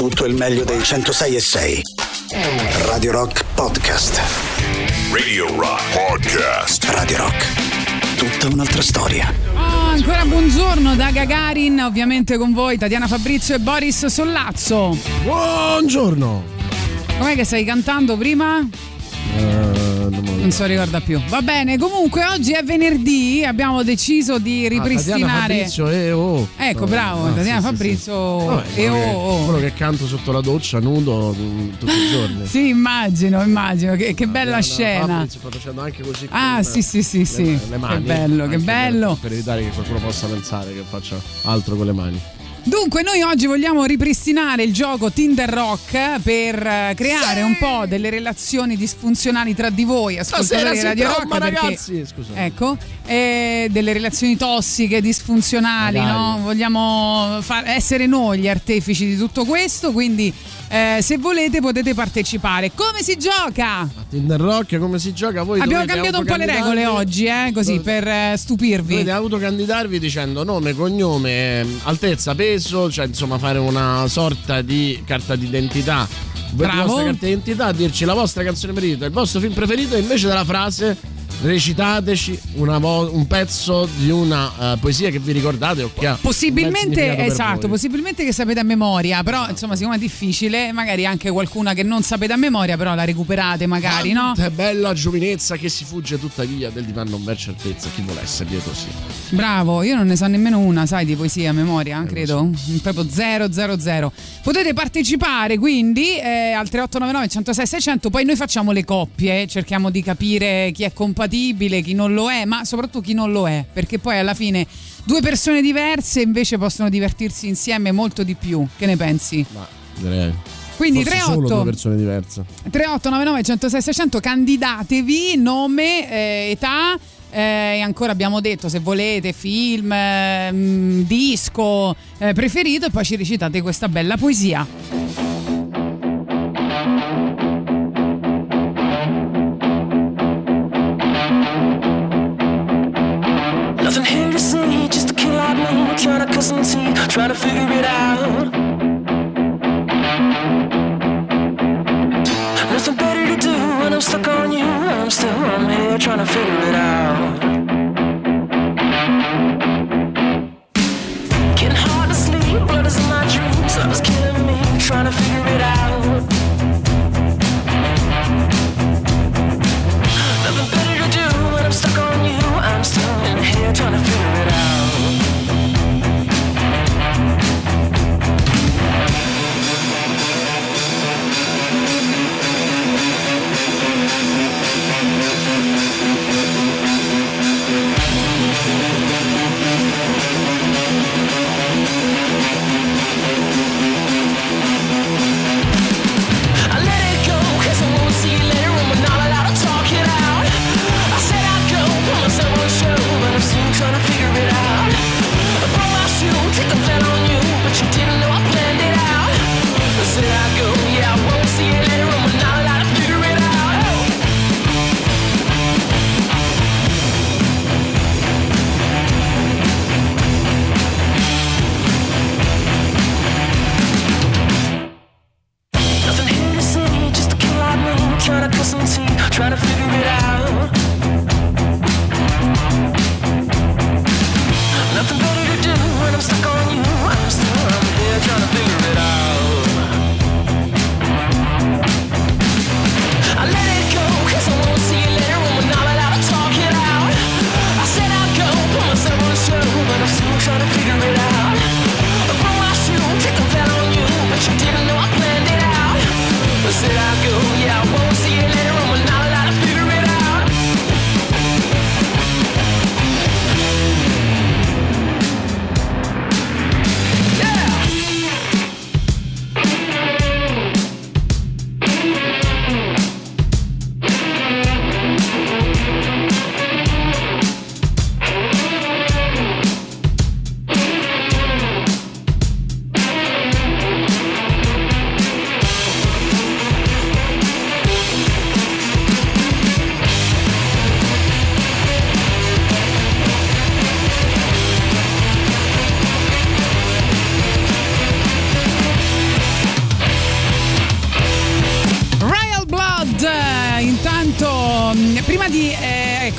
tutto il meglio dei 106 e 6. Radio Rock Podcast. Radio Rock Podcast. Radio Rock. Tutta un'altra storia. Oh, ancora buongiorno da Gagarin, ovviamente con voi Tatiana Fabrizio e Boris Sollazzo. Buongiorno. Com'è che stai cantando prima? Uh, non so ricorda più. Va bene, comunque oggi è venerdì, abbiamo deciso di ripristinare. Ah, Fabrizio e oh. Ecco, bravo, ah, Tatiana sì, Fabrizio sì, sì. e Vabbè, oh, oh. Quello che canto sotto la doccia nudo mm, tutti i giorni. sì, immagino, immagino, che, che bella Tatiana scena. Fabrizio sta facendo anche così Ah, sì, sì, sì, sì. Le, le mani. Che bello, che bello. Per, per evitare che qualcuno possa pensare che faccia altro con le mani. Dunque, noi oggi vogliamo ripristinare il gioco Tinder Rock per eh, creare un po' delle relazioni disfunzionali tra di voi, ascoltatori di Radio Rock. perché- ragazzi. Scusa. Ecco, e delle relazioni tossiche, disfunzionali, Magari. no? Vogliamo far- essere noi gli artefici di tutto questo, quindi eh, se volete potete partecipare. Come si gioca? A Tinder Rock come si gioca? Voi Abbiamo cambiato un po' le regole oggi, eh, così Dovete- per eh, stupirvi. Dovete autocandidarvi dicendo nome, cognome, altezza, peso, cioè insomma fare una sorta di carta d'identità. Voi la Bravo. vostra carta d'identità, dirci la vostra canzone preferita, il vostro film preferito e invece della frase recitateci una vo- un pezzo di una eh, poesia che vi ricordate o che ha Possibilmente, esatto, possibilmente che sapete a memoria, però insomma siccome è difficile, magari anche qualcuna che non sapete a memoria, però la recuperate magari, no? Quanta è bella giovinezza che si fugge tuttavia del divano non ver certezza chi vuole essere dietro sì. Bravo, io non ne so nemmeno una, sai, di poesia a memoria, Eh, credo. Proprio 000. Potete partecipare quindi eh, al 3899 106 600, poi noi facciamo le coppie, cerchiamo di capire chi è compatibile, chi non lo è, ma soprattutto chi non lo è, perché poi alla fine due persone diverse invece possono divertirsi insieme molto di più. Che ne pensi? Ma direi. Quindi Forse solo due 38 persone diverse. 3899 106 600 candidatevi nome eh, età eh, e ancora abbiamo detto se volete film eh, mm, disco eh, preferito e poi ci recitate questa bella poesia teeth, trying to figure it out. Nothing better to do when I'm stuck on you. I'm still I'm here trying to figure it out. Getting hard to sleep, blood is in my dreams. Love is killing me, trying to figure it out.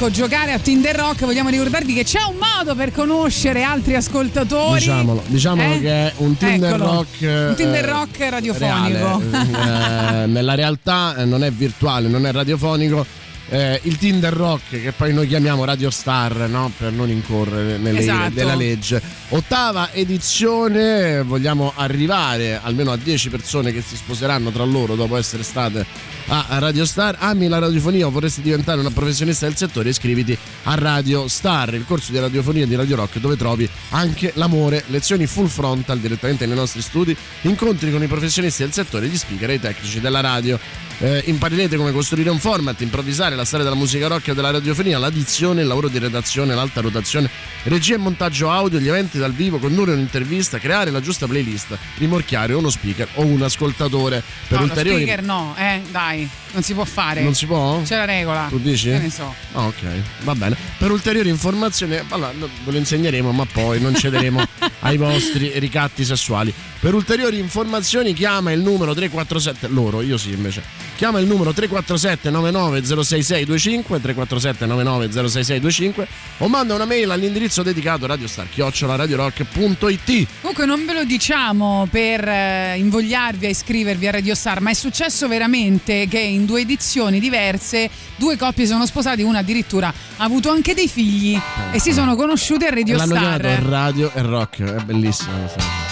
Ecco, giocare a Tinder Rock vogliamo ricordarvi che c'è un modo per conoscere altri ascoltatori. Diciamolo, diciamolo Eh? che è un Tinder Eccolo. Rock. Un Tinder eh, Rock radiofonico. reale. Eh, nella realtà eh, non è virtuale, non è radiofonico. Eh, il Tinder Rock, che poi noi chiamiamo Radio Star, no? per non incorrere nelle Esatto. della legge. Ottava edizione, vogliamo arrivare almeno a 10 persone che si sposeranno tra loro dopo essere state a Radio Star. Ami la radiofonia o vorresti diventare una professionista del settore? Iscriviti a Radio Star, il corso di radiofonia di Radio Rock, dove trovi anche l'amore, lezioni full frontal direttamente nei nostri studi, incontri con i professionisti del settore, gli speaker e i tecnici della radio. Eh, imparerete come costruire un format, improvvisare la storia della musica rock e della radiofonia, l'addizione, il lavoro di redazione, l'alta rotazione, regia e montaggio audio, gli eventi dal vivo, condurre un'intervista, creare la giusta playlist, rimorchiare uno speaker o un ascoltatore. Per no, lo ulteriori speaker no, eh, dai, non si può fare. non si può? C'è la regola. Tu dici? Che ne so. Ah, ok, va bene. Per ulteriori informazioni, allora no, ve lo insegneremo, ma poi non cederemo ai vostri ricatti sessuali. Per ulteriori informazioni, chiama il numero 347. Loro, io sì, invece. Chiama il numero 347 99 347 99 o manda una mail all'indirizzo dedicato radiostar@radiorock.it. Comunque non ve lo diciamo per eh, invogliarvi a iscrivervi a Radio Star, ma è successo veramente che in due edizioni diverse due coppie sono sposate, una addirittura ha avuto anche dei figli e si sono conosciute a Radio L'hanno Star. chiamato Radio e Rock, è bellissimo.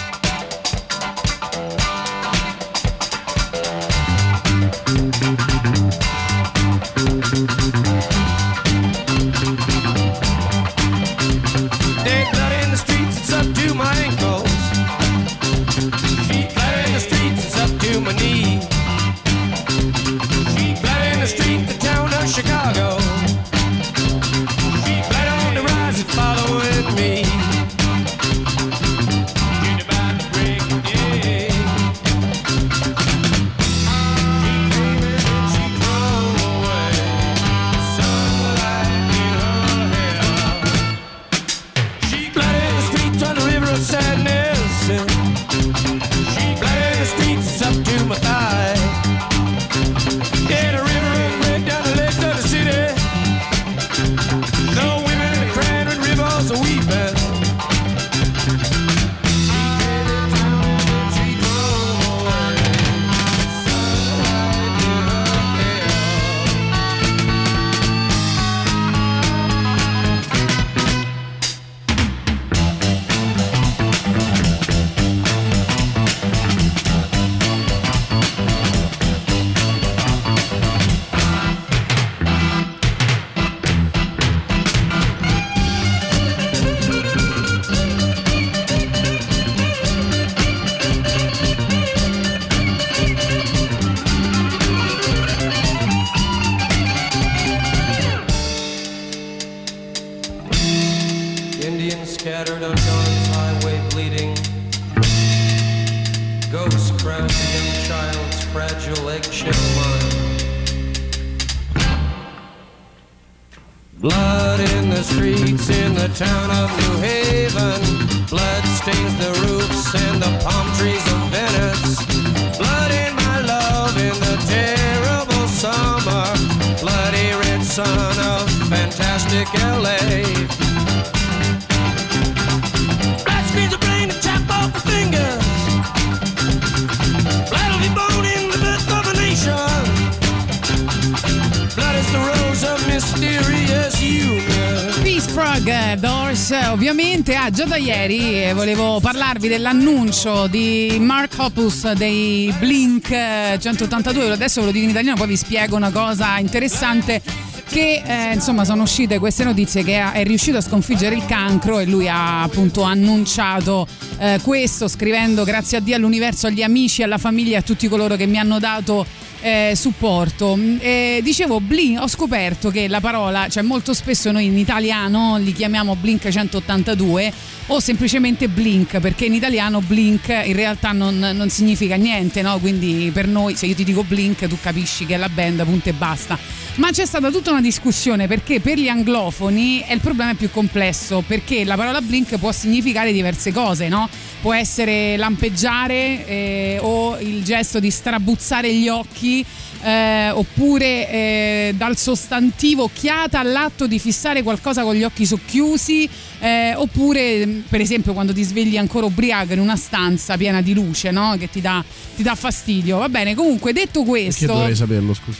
Ieri eh, volevo parlarvi dell'annuncio di Mark Hoppus dei Blink eh, 182, adesso ve lo dico in italiano, poi vi spiego una cosa interessante che eh, insomma sono uscite queste notizie che è riuscito a sconfiggere il cancro e lui ha appunto annunciato eh, questo scrivendo grazie a Dio all'universo, agli amici, alla famiglia, a tutti coloro che mi hanno dato eh, supporto. Eh, dicevo, Blink, ho scoperto che la parola, cioè molto spesso noi in italiano li chiamiamo Blink 182 o semplicemente Blink, perché in italiano Blink in realtà non, non significa niente, no? Quindi per noi, se io ti dico Blink, tu capisci che è la band, punto e basta. Ma c'è stata tutta una discussione perché per gli anglofoni il problema è più complesso, perché la parola Blink può significare diverse cose, no? Può essere lampeggiare eh, o il gesto di strabuzzare gli occhi. eh, oppure eh, dal sostantivo occhiata all'atto di fissare qualcosa con gli occhi socchiusi eh, oppure per esempio quando ti svegli ancora ubriaco in una stanza piena di luce no? che ti dà, ti dà fastidio va bene comunque detto Perché questo dovrei saperlo, scusa?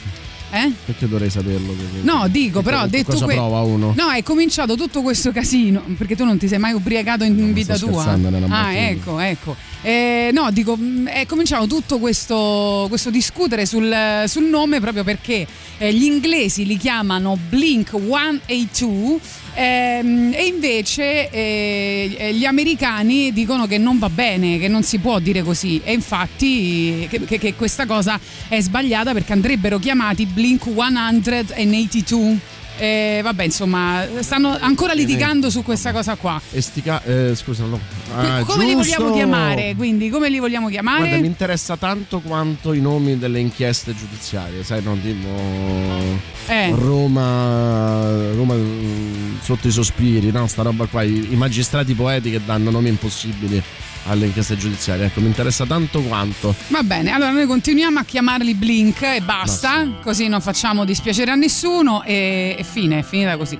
Eh? Perché dovrei saperlo? No, dico, però detto cosa que- prova uno? No, è cominciato tutto questo casino, perché tu non ti sei mai ubriacato in No, vita tua. Ah, battuta. ecco, ecco. Eh, no, dico, mh, è cominciato tutto questo, questo discutere sul, sul nome proprio perché eh, gli inglesi li chiamano Blink 182 ehm, e invece eh, gli americani dicono che non va bene, che non si può dire così e infatti che, che- che questa cosa è sbagliata perché andrebbero chiamati Blink 182. Eh, vabbè, insomma, stanno ancora litigando su questa cosa qua. Estica, eh, scusa, no. Ah, come li giusto. vogliamo chiamare? Quindi, come li vogliamo chiamare? Guarda, mi interessa tanto quanto i nomi delle inchieste giudiziarie, sai, no, tipo Eh. Roma, Roma mm, sotto i sospiri, no? Sta roba qua, i, i magistrati poeti che danno nomi impossibili alle inchieste giudiziarie. Ecco, mi interessa tanto quanto. Va bene, allora noi continuiamo a chiamarli Blink e basta, così non facciamo dispiacere a nessuno e, e fine, è finita così.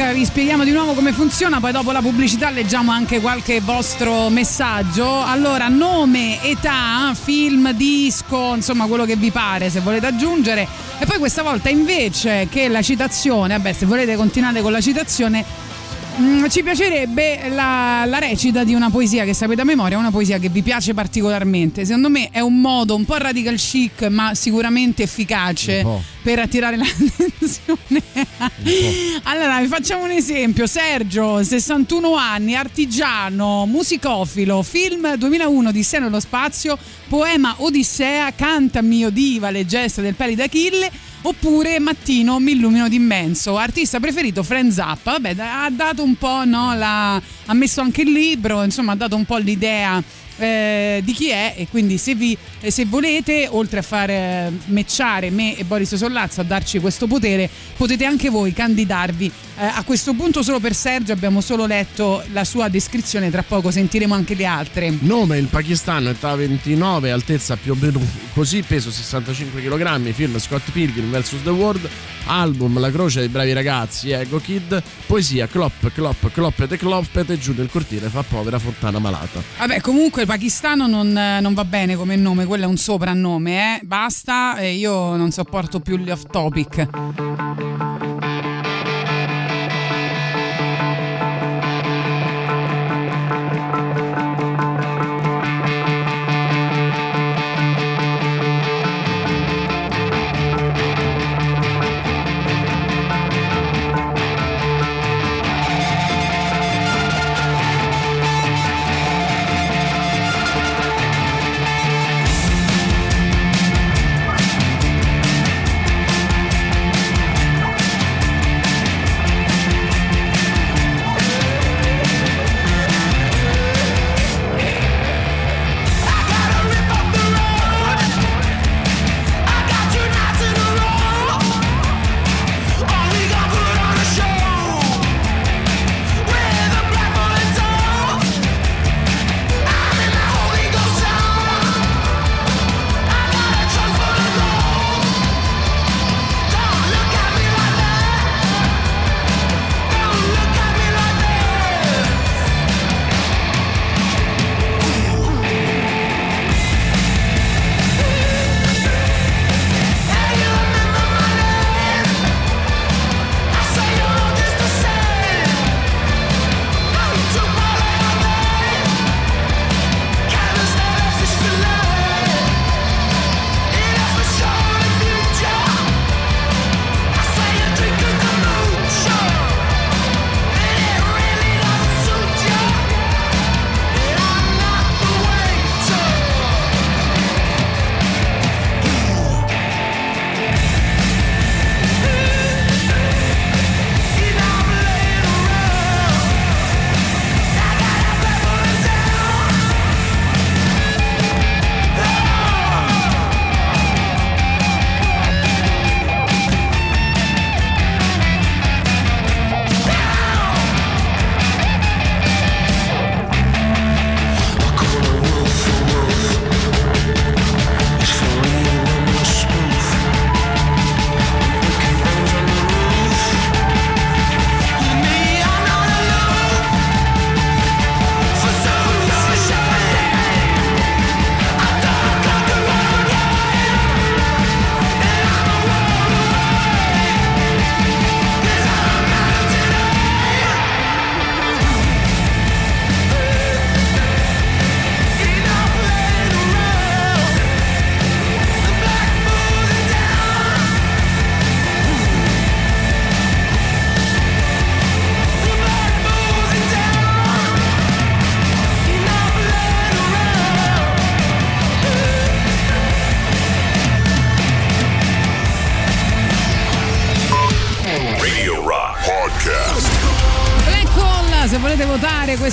Vi spieghiamo di nuovo come funziona, poi dopo la pubblicità leggiamo anche qualche vostro messaggio. Allora, nome, età, film, disco, insomma quello che vi pare se volete aggiungere. E poi questa volta invece che la citazione, vabbè se volete continuate con la citazione, Mm, ci piacerebbe la, la recita di una poesia che sapete a memoria, una poesia che vi piace particolarmente. Secondo me è un modo un po' radical chic, ma sicuramente efficace Un po'. Per attirare l'attenzione. allora, vi facciamo un esempio. Sergio, 61 anni, artigiano, musicofilo, film 2001 di Seno nello spazio, poema Odissea, canta mio diva, le gesta del peli d'Achille. Oppure Mattino mi illumino d'immenso, artista preferito Friends Up. Vabbè, ha dato un po', no? la- ha messo anche il libro, insomma, ha dato un po' l'idea eh, di chi è. E quindi, se, vi, eh, se volete, oltre a far eh, matchare me e Boris Sollazzo, a darci questo potere, potete anche voi candidarvi. Eh, a questo punto, solo per Sergio, abbiamo solo letto la sua descrizione. Tra poco sentiremo anche le altre. Nome il pakistano, età 29, altezza più o meno così, peso 65 kg, film Scott Pilgrim vs. The World, album La croce dei bravi ragazzi, Ego Kid, poesia Clop, Clop, Cloppete, Cloppete, giù nel cortile fa povera fontana malata. Vabbè, comunque il pakistano non, eh, non va bene come nome, quello è un soprannome, eh. Basta, io non sopporto più gli off topic.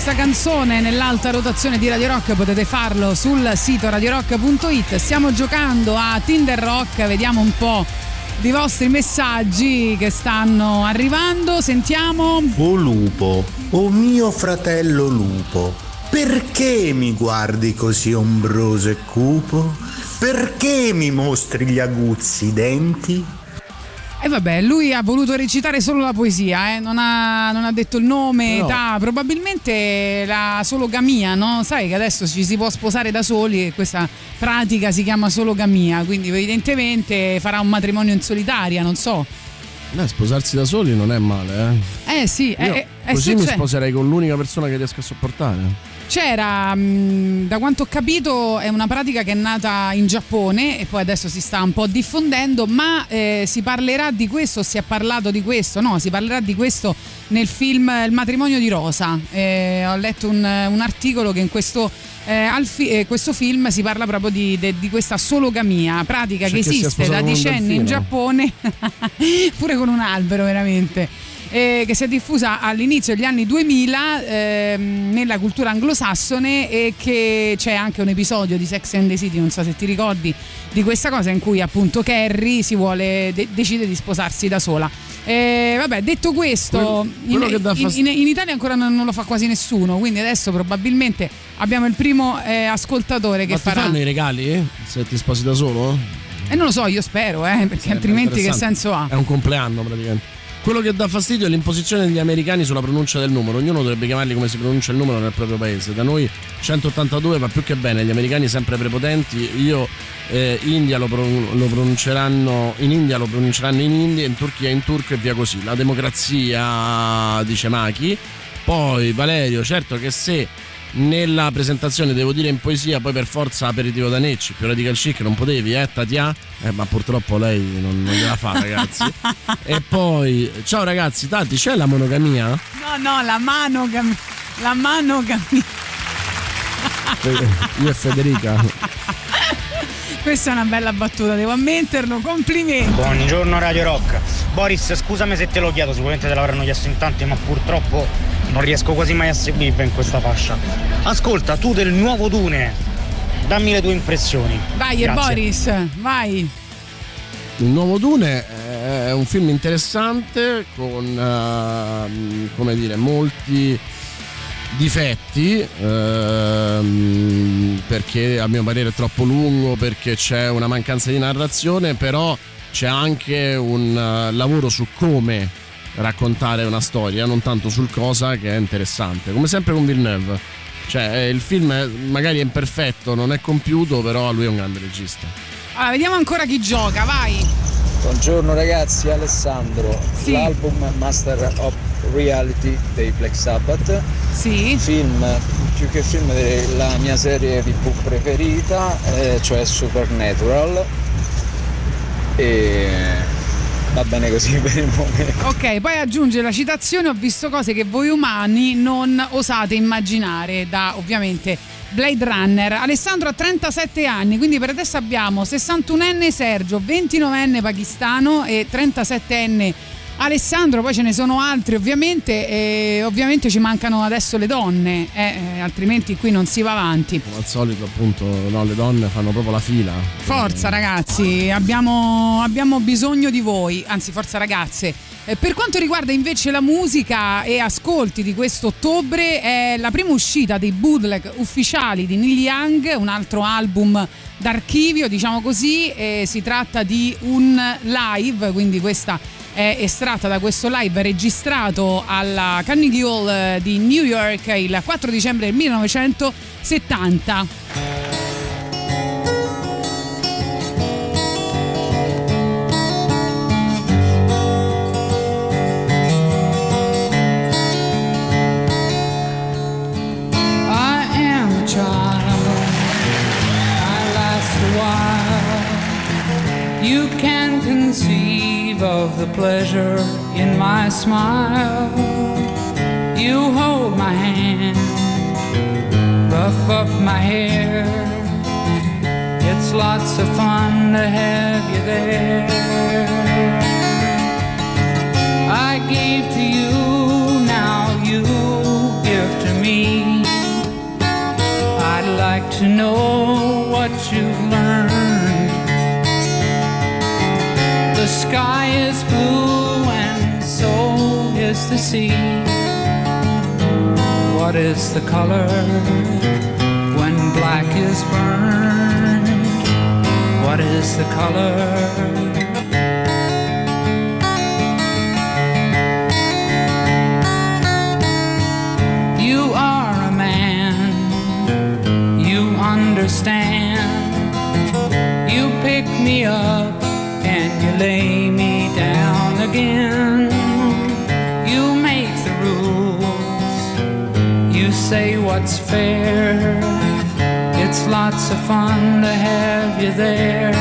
Questa canzone nell'alta rotazione di Radio Rock potete farlo sul sito radiorock.it. Stiamo giocando a Tinder Rock, vediamo un po' di vostri messaggi che stanno arrivando. Sentiamo. O lupo, o mio fratello lupo, perché mi guardi così ombroso e cupo? Perché mi mostri gli aguzzi denti? E vabbè, lui ha voluto recitare solo la poesia, eh, non, ha, non ha detto il nome, No. età, probabilmente la sologamia, no? Sai che adesso ci si può sposare da soli e questa pratica si chiama sologamia, quindi evidentemente farà un matrimonio in solitaria, non so. Beh, sposarsi da soli non è male, eh. Eh sì, Io eh, eh, così sì, mi sposerei con l'unica persona che riesco a sopportare. C'era, mh, da quanto ho capito, è una pratica che è nata in Giappone e poi adesso si sta un po' diffondendo, ma eh, si parlerà di questo, si è parlato di questo, no, si parlerà di questo nel film Il matrimonio di Rosa. Eh, ho letto un, un articolo che in questo, eh, fi- eh, questo film si parla proprio di, de- di questa sologamia, pratica Cioè che che esiste da decenni in. Giappone, pure con un albero veramente eh, che si è diffusa all'inizio degli anni 2000 ehm, nella cultura anglosassone e che c'è anche un episodio di Sex and the City, non so se ti ricordi, di questa cosa in cui appunto Carrie si vuole de- decide di sposarsi da sola. Eh, vabbè, detto questo, Quello- quello in, in- in- Italia ancora non, non lo fa quasi nessuno, quindi adesso probabilmente abbiamo il primo eh, ascoltatore che Ma farà... fanno i regali se ti sposi da solo? E non lo so, io spero, eh, perché Sarebbe altrimenti che senso ha? È un compleanno praticamente. Quello che dà fastidio è l'imposizione degli americani sulla pronuncia del numero. Ognuno dovrebbe chiamarli come si pronuncia il numero nel proprio paese. Da noi 182 va più che bene, gli americani sempre prepotenti. Io eh, India lo, lo pronunceranno in India lo pronunceranno in India, in Turchia in turco e via così. La democrazia dice Machi. Poi Valerio, certo che se nella presentazione devo dire in poesia, poi per forza aperitivo da Necci, più radical chic non potevi, eh, Tatia? Eh, ma purtroppo lei non, non gliela fa, ragazzi. e poi, ciao ragazzi, Tati, c'è la monogamia? No, no, la mano la mano Eh, Io e Federica. Questa è una bella battuta, devo ammetterlo, complimenti. Buongiorno Radio Rock. Boris, scusami se te lo chiedo, sicuramente te l'avranno chiesto in tanti, ma purtroppo non riesco quasi mai a seguirvi in questa fascia. Ascolta, tu del nuovo Dune, dammi le tue impressioni. Vai, e Grazie. Boris, vai. Il nuovo Dune è un film interessante con, ehm, come dire, molti difetti ehm, perché a mio parere è troppo lungo perché c'è una mancanza di narrazione però c'è anche un eh, lavoro su come raccontare una storia non tanto sul cosa che è interessante come sempre con Villeneuve cioè eh, il film è- magari è imperfetto non è compiuto però lui è un grande regista Allora, vediamo ancora chi gioca, vai. Buongiorno ragazzi, Alessandro. Sì. L'album Master of Reality dei Black Sabbath. Sì. Film, più che film, la mia serie tv preferita, eh, cioè Supernatural. E va bene così per il momento. Ok, poi aggiunge la citazione, ho visto cose che voi umani non osate immaginare da ovviamente Blade Runner. Alessandro ha 37 anni, quindi per adesso abbiamo 61enne Sergio, 29enne pakistano e 37enne Alessandro, poi ce ne sono altri ovviamente e ovviamente ci mancano adesso le donne, eh, eh, altrimenti qui non si va avanti. come al solito appunto no, le donne fanno proprio la fila Forza ragazzi, abbiamo, abbiamo bisogno di voi, anzi forza ragazze. Eh, per quanto riguarda invece la musica e ascolti di questo ottobre, è la prima uscita dei bootleg ufficiali di Neil Young, un altro album d'archivio, diciamo così, e si tratta di un live, quindi questa è estratta da questo live registrato alla Carnegie Hall eh, di New York il 4 dicembre del 1970. I am a child. I last a while. You can conceive of the pleasure in my smile. You hold my hand, rough up my hair. It's lots of fun to have you there. I gave to you, now you give to me. I'd like to know the sea? What is the color when black is burned? What is the color? You are a man. You understand. You pick me up and you lay what's fair. It's lots of fun to have you there.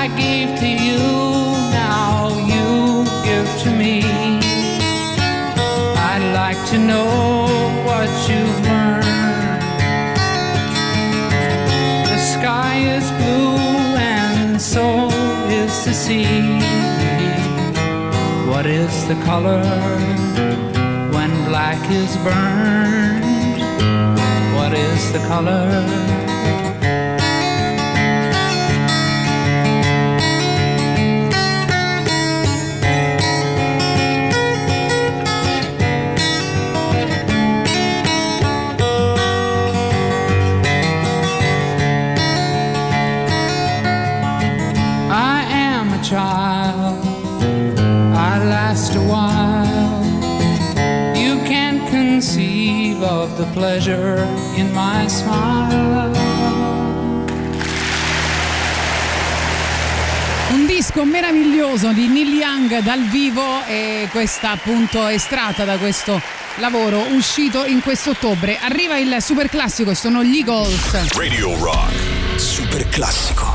I gave to you, now you give to me. I'd like to know what you've learned. The sky is blue and so is the sea. What is the color is burned? What is the color? Pleasure in my smile. Un disco meraviglioso di Neil Young dal vivo e questa appunto estratta da questo lavoro uscito in questo ottobre. Arriva il super classico e sono gli Eagles. Radio Rock. Super classico.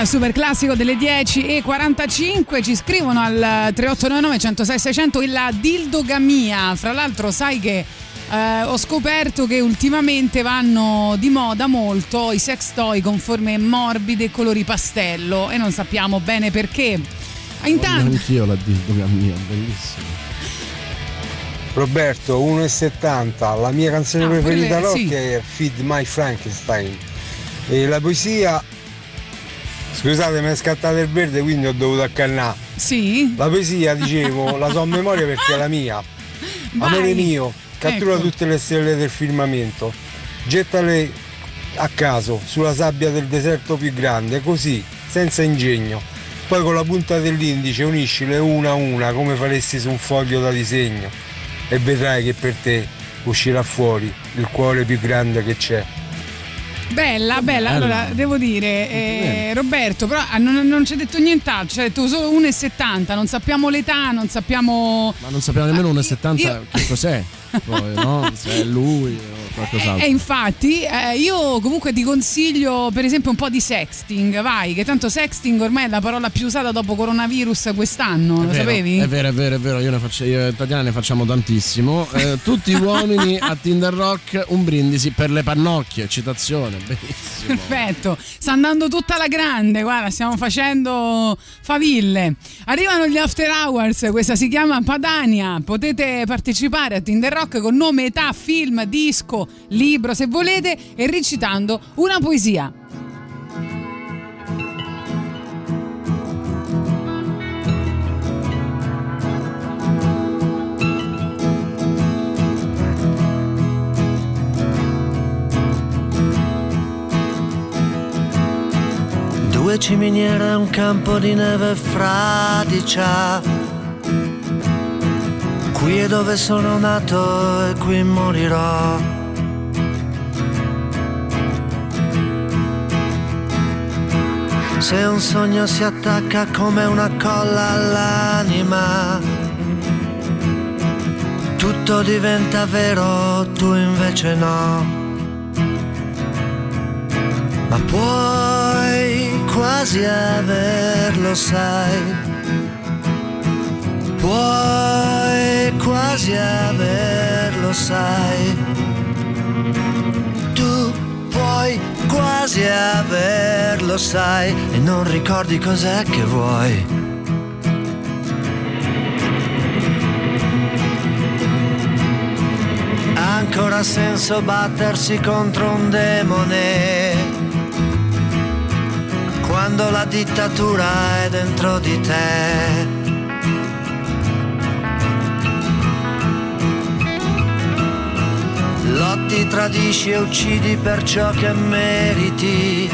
Il super classico delle 10 e 45 ci scrivono al 3899 106 600 la dildogamia. Fra l'altro sai che eh, ho scoperto che ultimamente vanno di moda molto i sex toy con forme morbide e colori pastello e non sappiamo bene perché. Intanto anch'io la dildogamia, bellissimo. Roberto 1,70 la mia canzone Ah, preferita rock sì. è Feed My Frankenstein e la poesia scusate mi è scattato il verde quindi ho dovuto accannare sì, la poesia dicevo la so a memoria perché è la mia Vai. amore mio cattura Ecco. tutte le stelle del firmamento gettale a caso sulla sabbia del deserto più grande così senza ingegno poi con la punta dell'indice uniscile una a una come faresti su un foglio da disegno e vedrai che per te uscirà fuori il cuore più grande che c'è. Bella, bella. Allora, devo dire, eh, Roberto, però ah, non, non ci hai detto nient'altro, ci hai detto solo 1,70, non sappiamo l'età, non sappiamo... Ma non sappiamo nemmeno 1,70 io- che cos'è. Poi, no? Se è lui o qualcos'altro. E infatti eh, io comunque ti consiglio per esempio un po' di sexting, vai, che tanto sexting ormai è la parola più usata dopo coronavirus quest'anno, lo È vero, sapevi? È vero, è vero, è vero. Io, ne faccio, io e Tatiana ne facciamo tantissimo. Eh, tutti uomini a Tinder Rock, un brindisi per le pannocchie. Citazione, benissimo. Perfetto, sta andando tutta alla grande, guarda, stiamo facendo faville. Arrivano gli after hours, questa si chiama Padania. Potete partecipare a Tinder Rock con nome, età, film, disco, libro se volete e recitando una poesia. Due ciminiere e un campo di neve fradicia. Qui è dove sono nato e qui morirò. Se un sogno si attacca come una colla all'anima, tutto diventa vero, tu invece no. Ma puoi quasi averlo, sai. Puoi quasi averlo, sai. Quasi averlo, sai. E non ricordi cos'è che vuoi. Ancora senso battersi contro un demone quando la dittatura è dentro di te. Lotti, tradisci e uccidi per ciò che meriti,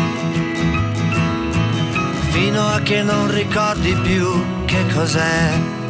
fino a che non ricordi più che cos'è.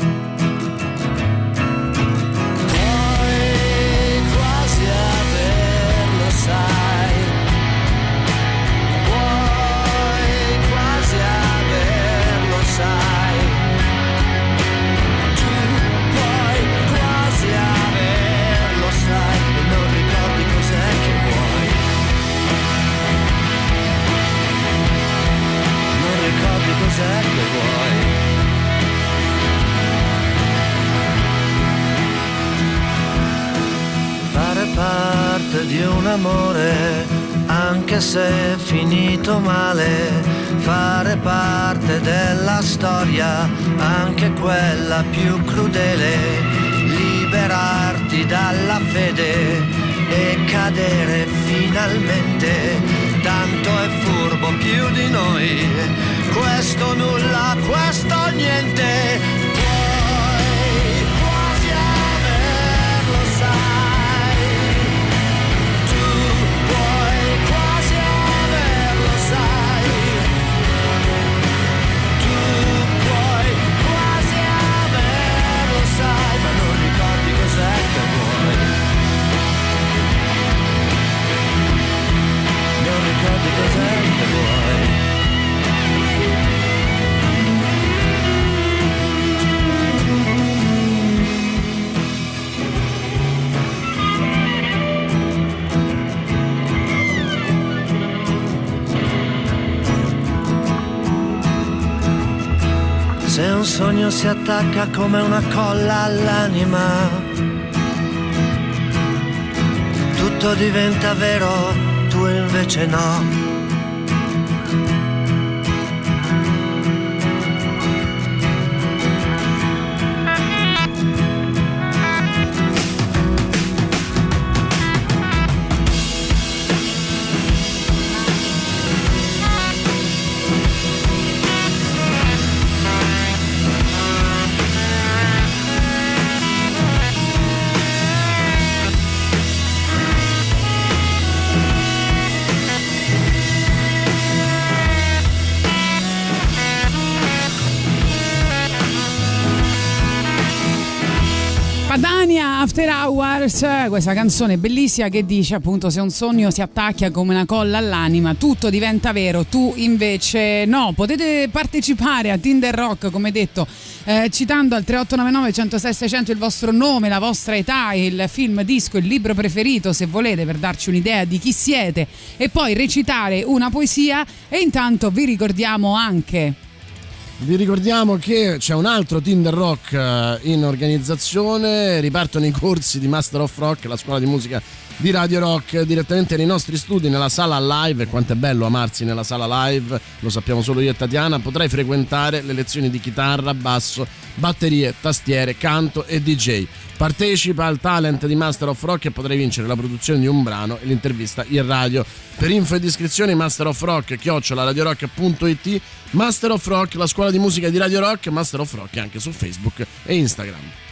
Di un amore, anche se finito male, fare parte della storia, anche quella più crudele, liberarti dalla fede e cadere finalmente, tanto è furbo più di noi, questo nulla, questo niente. Sogno si attacca come una colla all'anima. Tutto diventa vero, tu invece no. Hours, questa canzone bellissima che dice appunto se un sogno si attacca come una colla all'anima, tutto diventa vero, tu invece no. Potete partecipare a Tinder Rock, come detto, eh, citando al 3899 106 600 il vostro nome, la vostra età, il film, disco, il libro preferito, se volete, per darci un'idea di chi siete e poi recitare una poesia e intanto vi ricordiamo anche Vi ricordiamo che c'è un altro Tinder Rock eh, in organizzazione, ripartono i corsi di Master of Rock, la scuola di musica di Radio Rock direttamente nei nostri studi nella sala live e quanto è bello amarsi nella sala live, lo sappiamo solo io e Tatiana, potrai frequentare le lezioni di chitarra, basso, batterie, tastiere, canto e DJ. Partecipa al talent di Master of Rock e potrai vincere la produzione di un brano e l'intervista in radio. Per info ed iscrizioni Master of Rock chiocciola radiorock.it Master of Rock, la scuola di musica di Radio Rock, Master of Rock anche su Facebook e Instagram.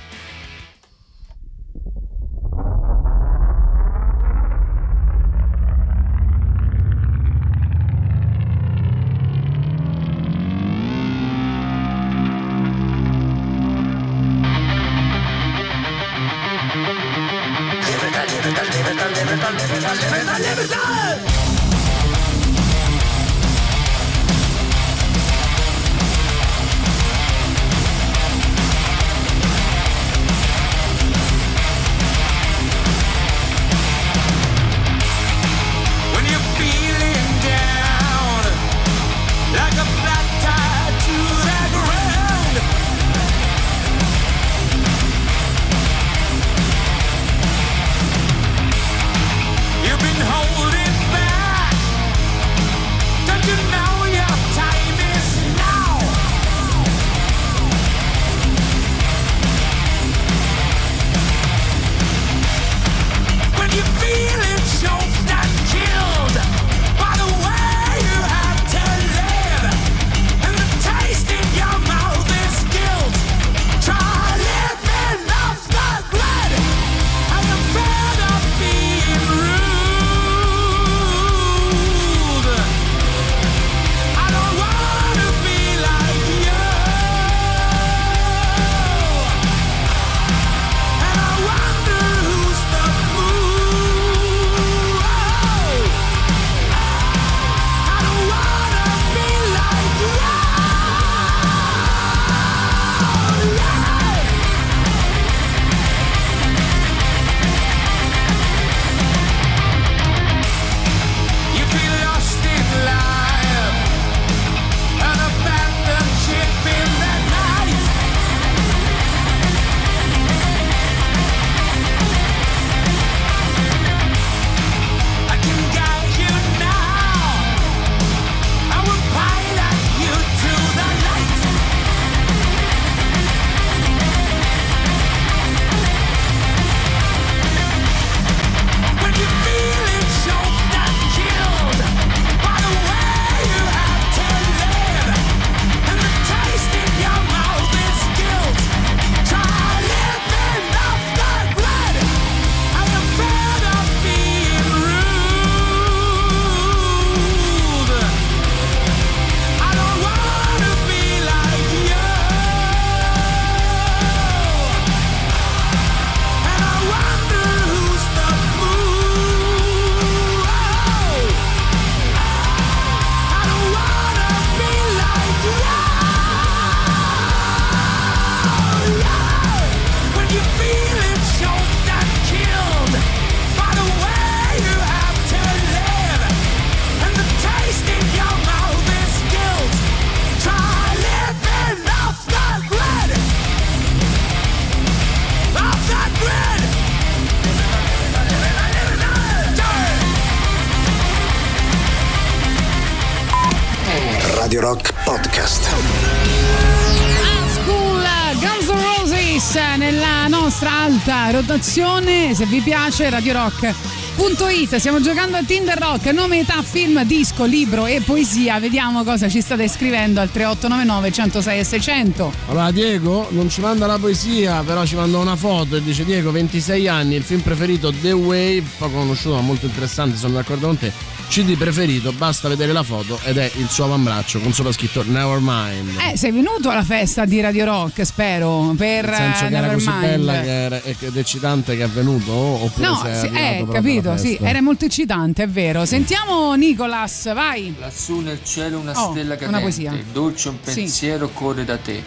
Se vi piace, Radio Rock. It. Siamo giocando a Tinder Rock, nome, età, film, disco, libro e poesia. Vediamo cosa ci state scrivendo al 3899 106 e 600. Allora Diego non ci manda la poesia, però ci manda una foto e dice Diego 26 anni, il film preferito The Wave, poco conosciuto ma molto interessante, sono d'accordo con te. CD preferito, basta vedere la foto ed è il suo avambraccio con sopra scritto Nevermind. Eh, sei venuto alla festa di Radio Rock, spero, per Nel senso che era così Nevermind. bella che era, che- ed eccitante che è venuto oppure No, sei sì, eh, capito, sì, era molto eccitante, è vero. Sentiamo Nicolas, vai. Lassù nel cielo una Oh, stella una cadente, poesia. dolce un Sì. pensiero corre da te.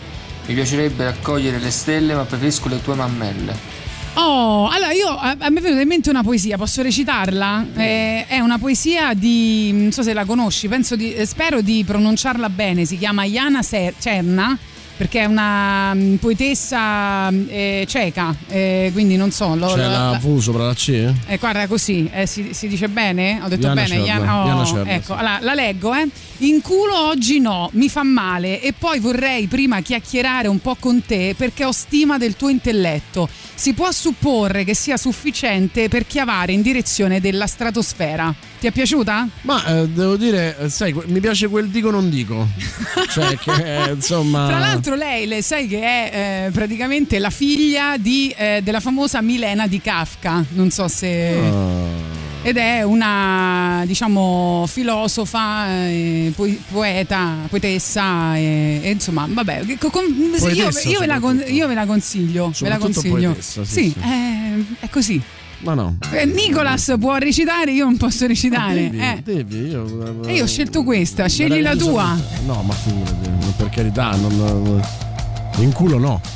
Mi piacerebbe raccogliere le stelle, ma preferisco le tue mammelle. Oh, allora io a, a me è venuta in mente una poesia, posso recitarla? Eh, è una poesia di, non so se la conosci, penso di, eh, spero di pronunciarla bene, si chiama Jana Ser- Cerna perché è una mm, poetessa eh, ceca, eh, quindi non so. lo- C'è la, la- V sopra la C? eh, guarda così, eh, si, si dice bene? Ho detto Jana bene? Cerna, Jana- oh, Jana Cerna, ecco, sì. allora, la leggo, eh. In culo oggi no, mi fa male e poi vorrei prima chiacchierare un po' con te perché ho stima del tuo intelletto. Si può supporre che sia sufficiente per chiavare in direzione della stratosfera. Ti è piaciuta? Ma eh, devo dire, eh, sai, mi piace quel dico non dico. cioè che eh, insomma... Tra l'altro lei, le sai che è eh, praticamente la figlia di, eh, della famosa Milena di Kafka, non so se... Ah. Ed è una diciamo filosofa, eh, poe- poeta, poetessa e, e insomma vabbè con- io, io ve la io ve la consiglio, ve la consiglio. poetessa, sì, sì. È, è così. Ma no. Eh, Nicolas può recitare, io non posso recitare. Devi, eh. devi, io, E io ho scelto questa, scegli la tua. No, ma figurati, per carità, non, non- in culo no.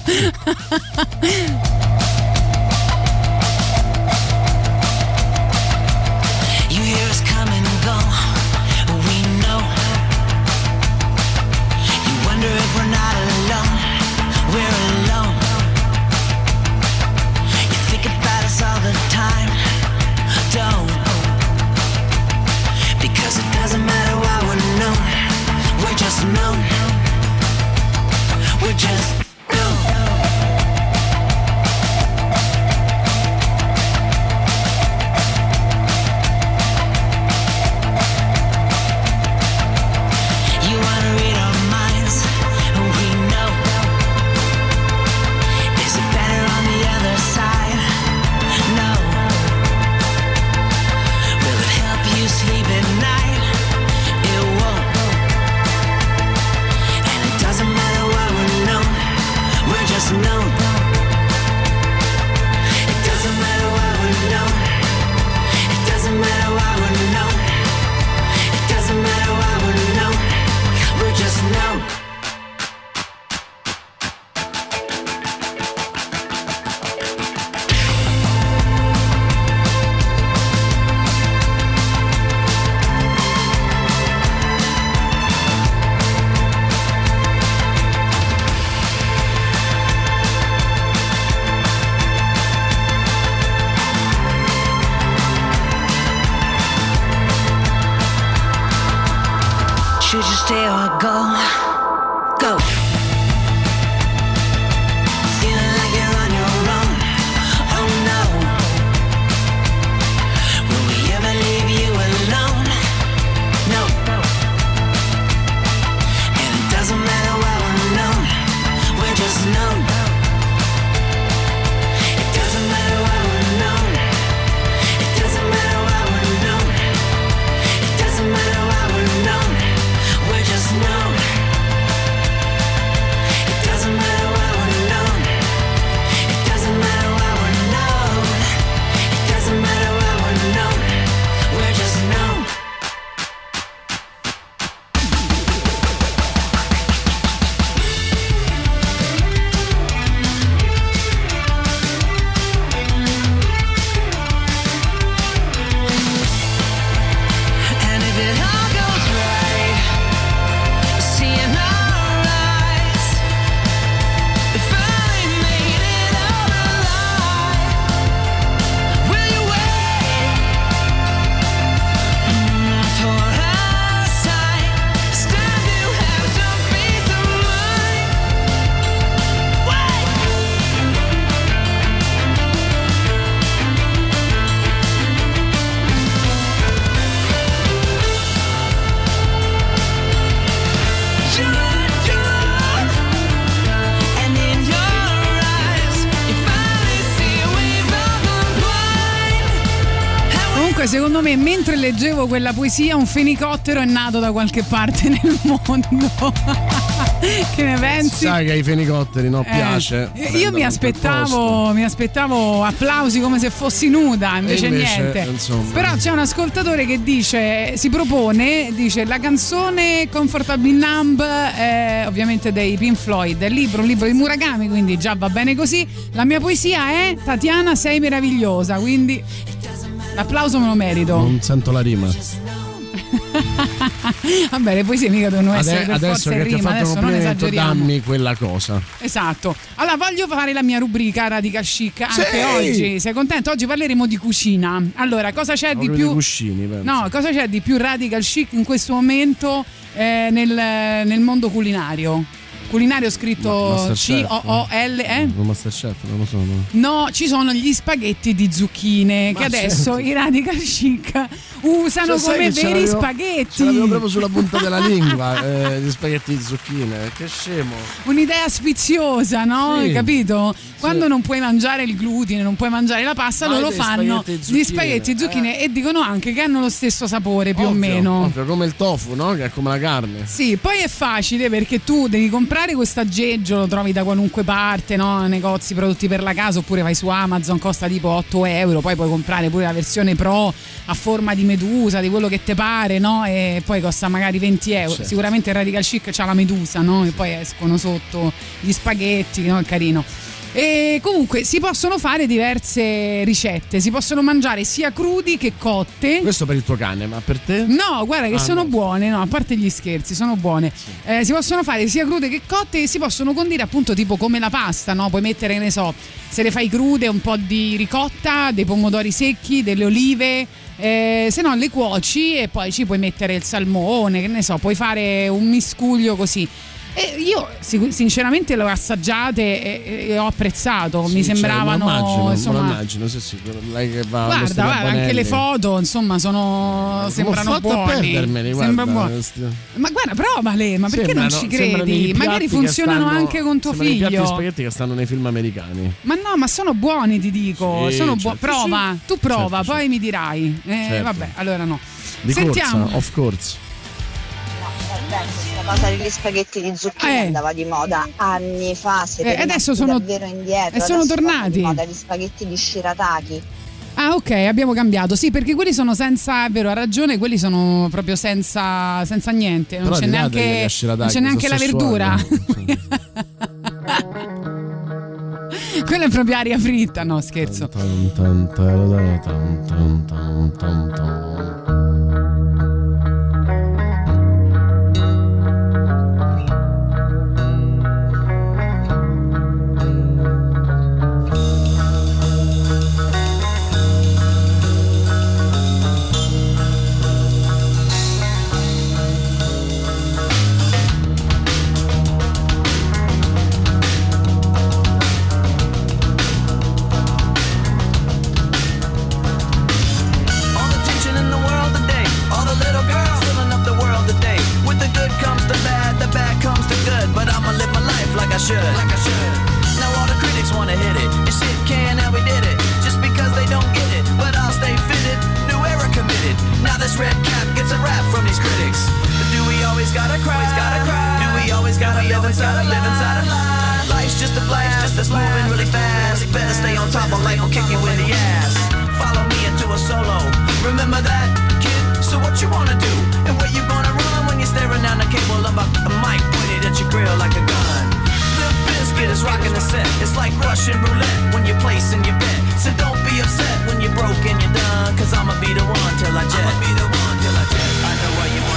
known. Leggevo quella poesia, un fenicottero è nato da qualche parte nel mondo. che ne pensi? Sai che ai fenicotteri no, Eh, piace. io mi aspettavo, mi aspettavo applausi come se fossi nuda, invece, invece, niente. insomma. Però c'è un ascoltatore che dice, si propone, dice la canzone Comfortable Numb, eh, ovviamente dei Pink Floyd, è libro, un libro di Murakami, quindi già va bene così. La mia poesia è Tatiana sei meravigliosa, quindi l'applauso me lo merito. Non sento la rima. Vabbè, le poesie mica devono essere per adesso che ti ho rima, fatto un adesso dammi quella cosa. Esatto. Allora, voglio fare la mia rubrica Radical Chic anche Sì! oggi. Sei contento? Oggi parleremo di cucina. Allora, cosa c'è di Proprio più? di cuscini, penso. No, cosa c'è di più Radical Chic in questo momento eh, nel, nel mondo culinario? Culinario scritto. C-O-O-L, eh? Masterchef, non lo so. no. No, ci sono gli spaghetti di zucchine Ma che adesso senti. i Radical Chic usano Cioè, come veri spaghetti. Ce l'avevo proprio sulla punta della lingua, eh, gli spaghetti di zucchine. Che scemo. Un'idea sfiziosa, no? Sì. Hai capito? Quando non puoi mangiare il glutine, non puoi mangiare la pasta, Fai loro fanno spaghetti gli spaghetti e zucchine e dicono anche che hanno lo stesso sapore più o Ovvio, meno. ovvio, come il tofu, no? Che è come la carne. Sì, poi è facile perché tu devi comprare questo aggeggio, lo trovi da qualunque parte, no? negozi prodotti per la casa oppure vai su Amazon, costa tipo 8 euro, poi puoi comprare pure la versione pro a forma di medusa, di quello che te pare, no? E poi costa magari 20 euro. Certo. Sicuramente il Radical Chic c'ha la medusa, no? E poi escono sotto gli spaghetti, no? È carino. E comunque si possono fare diverse ricette, si possono mangiare sia crudi che cotte. Questo per il tuo cane, ma per te? No, guarda che Ah, sono no. buone, no, a parte gli scherzi, sono buone. Eh, si possono fare sia crude che cotte e si possono condire appunto tipo come la pasta, no? Puoi mettere, che ne so, se le fai crude un po' di ricotta, dei pomodori secchi, delle olive. Eh, se no le cuoci e poi ci puoi mettere il salmone, che ne so, puoi fare un miscuglio così. E io sinceramente le ho assaggiate e, e ho apprezzato, mi Sì, cioè, sembravano lo immagino, insomma, immagino, sì, sì, lei che va Guarda, guarda, anche le foto, insomma, sono sembrano Ho fatto a buone. Sembra questi- Ma guarda, provale, ma perché non Sembrano- ci sembrano i credi? Magari funzionano stanno- anche con tuo sembrano figlio. spaghetti che stanno nei film americani. Ma no, ma sono buoni, ti dico. Sì, sono certo. buoni. Prova, tu prova, Certo, poi mi dirai. Eh, Certo. Vabbè, allora no. Di Sentiamo. corsa, of course. La cosa degli spaghetti di zucchine Eh. andava di moda anni fa, siete Eh, adesso sono- davvero indietro. e sono adesso vanno tornati. Di moda gli spaghetti di shirataki. Ah, ok, abbiamo cambiato. Sì, perché quelli sono senza, è vero, ha ragione, quelli sono proprio senza, senza niente. Non Però c'è neanche, non c'è neanche la sono verdura. sessuali. Quella è proprio aria fritta, no, scherzo. Tan, tan, tan. Gotta cry? Always gotta cry. Do we always gotta live inside a live inside a lie? Life's just a blast, just that's moving really fast. Better stay on top of life, will kick you in the ass. Follow me into a solo. Remember that, kid? So what you wanna do? And where you gonna run when you're staring down the cable of a, a mic pointed at your grill like a gun? The biscuit is rocking the set. It's like Russian roulette when you're placing your bet. So don't be upset when you're broke and you're done. Cause I'ma be the one till I jet. I'ma be the one till I jet. I know why you wanna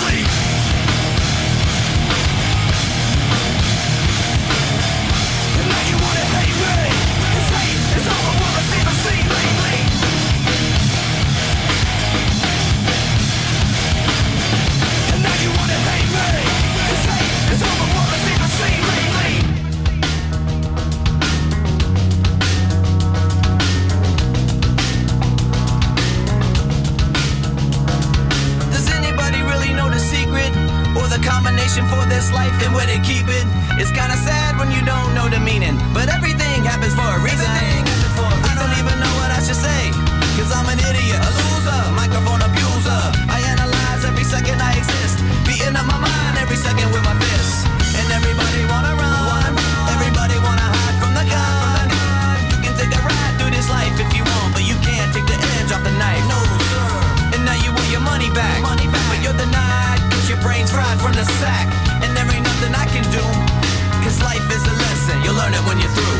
It's kinda sad when you don't know the meaning, but everything happens for a reason. I don't even know what I should say, cause I'm an idiot, a loser, microphone abuser. I analyze every second I exist, beating up my mind every second with my fists. And everybody wanna run, everybody wanna hide from the gun. You can take a ride through this life if you want, but you can't take the edge off the knife. No, sir. And now you want your money back, but you're denied, cause your brain's fried from the sack. Can do, cause life is a lesson, you'll learn it when you're through.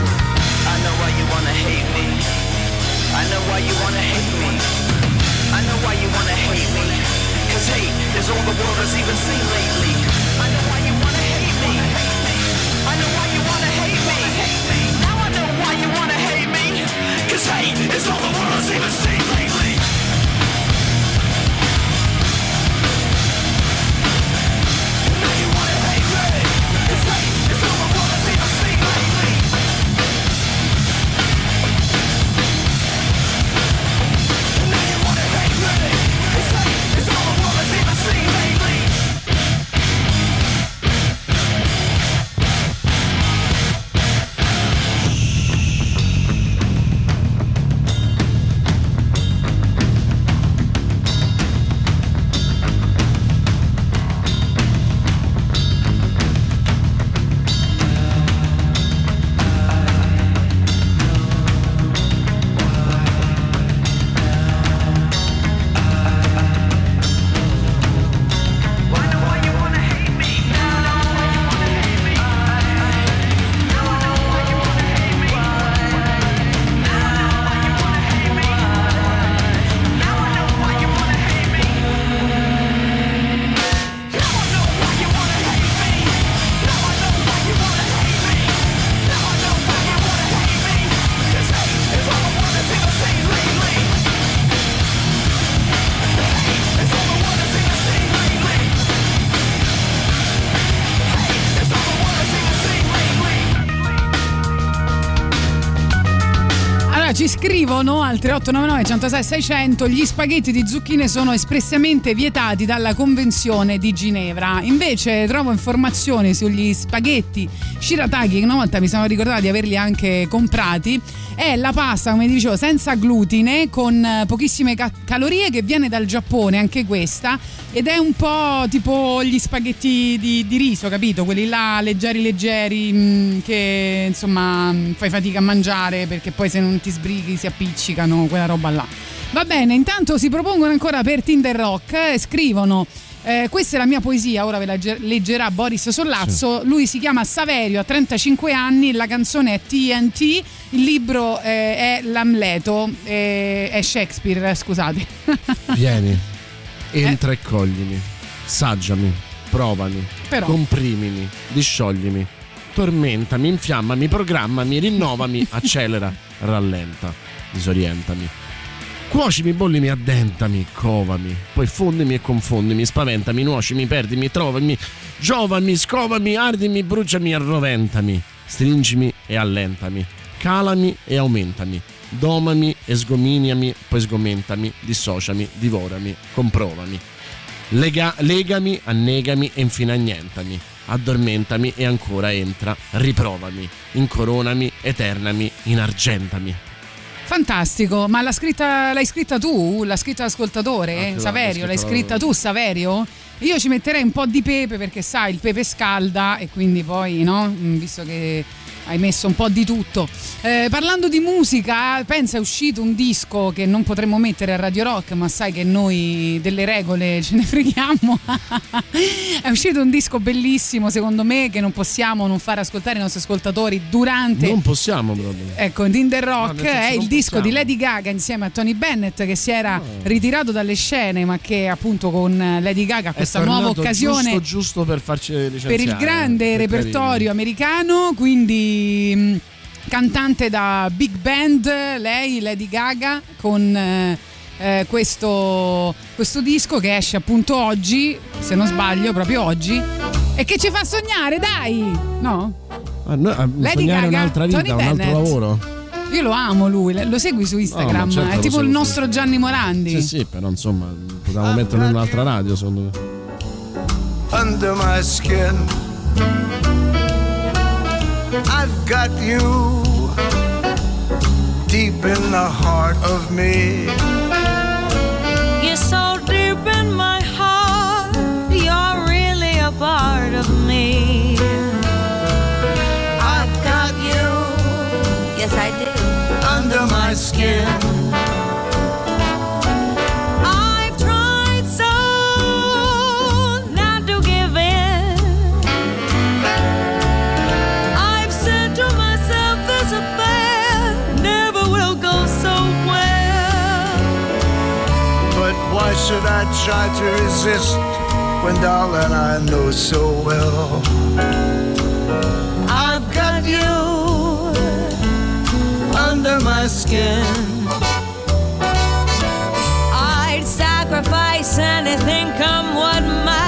3899 106 600 gli spaghetti di zucchine sono espressamente vietati dalla Convenzione di Ginevra. Invece trovo informazioni sugli spaghetti shirataki una volta mi sono ricordata di averli anche comprati. È la pasta, come dicevo, senza glutine con eh, pochissime ca- calorie che viene dal Giappone, anche questa, ed è un po' tipo gli spaghetti di, di riso, capito? Quelli là leggeri leggeri mh, che insomma mh, fai fatica a mangiare perché poi se non ti sbrighi si appiccicano, quella roba là. Va bene, intanto si propongono ancora per Tinder Rock e scrivono eh, questa è la mia poesia, ora ve la ge- leggerà Boris Sollazzo. Lui si chiama Saverio, ha 35 anni, la canzone è TNT, il libro eh, è L'Amleto, eh, è Shakespeare, scusate. Vieni, entra e coglimi, saggiami, provami, Però. comprimimi, discioglimi, tormentami, infiammami, programmami, rinnovami, accelera, rallenta, disorientami. Cuocimi, bollimi, addentami, covami, poi fondimi e confondimi, spaventami, nuocimi, perdimi, trovami, giovami, scovami, ardimi, bruciami, arroventami, stringimi e allentami, calami e aumentami, domami e sgominiami, poi sgomentami, dissociami, divorami, comprovami. Lega- legami, annegami e infine annientami. Addormentami e ancora entra, riprovami, incoronami, eternami, inargentami. Fantastico, ma l'ha scritta, l'hai scritta tu? L'ha scritta l'ascoltatore? Ah, Saverio, l'ha l'hai scritta scritta tu, Saverio? Io ci metterei un po' di pepe perché sai, il pepe scalda e quindi poi, no? Mm, Visto che hai messo un po' di tutto. Eh, parlando di musica, pensa è uscito un disco che non potremmo mettere a Radio Rock, ma sai che noi delle regole ce ne freghiamo. è uscito un disco bellissimo, secondo me, che non possiamo non far ascoltare i nostri ascoltatori durante Non possiamo proprio. Ecco, Tinder No, Rock nel senso, è il disco possiamo. di Lady Gaga insieme a Tony Bennett che si era ritirato dalle scene ma che appunto con Lady Gaga questa nuova occasione Giusto, giusto per farci licenziare. per il grande repertorio americano, quindi mh, cantante da big band, lei Lady Gaga con eh, eh, questo, questo disco che esce appunto oggi, se non sbaglio, proprio oggi. E che ci fa sognare, dai! No? Ah, no, ah, Lady sognare Gaga, un'altra vita, Tony un altro Bennett. lavoro. Io lo amo lui, lo segui su Instagram, No, certo è tipo il nostro Gianni Morandi. Sì, sì, però insomma, potevamo metterlo in un'altra radio, secondo me. under my skin. I've got you deep in the heart of me. You're so deep in my heart. You're really a part of me. I've got you. Yes, I do. Under my skin. I try to resist when, darling, I know so well? I've got you under my skin. I'd sacrifice anything, come what might,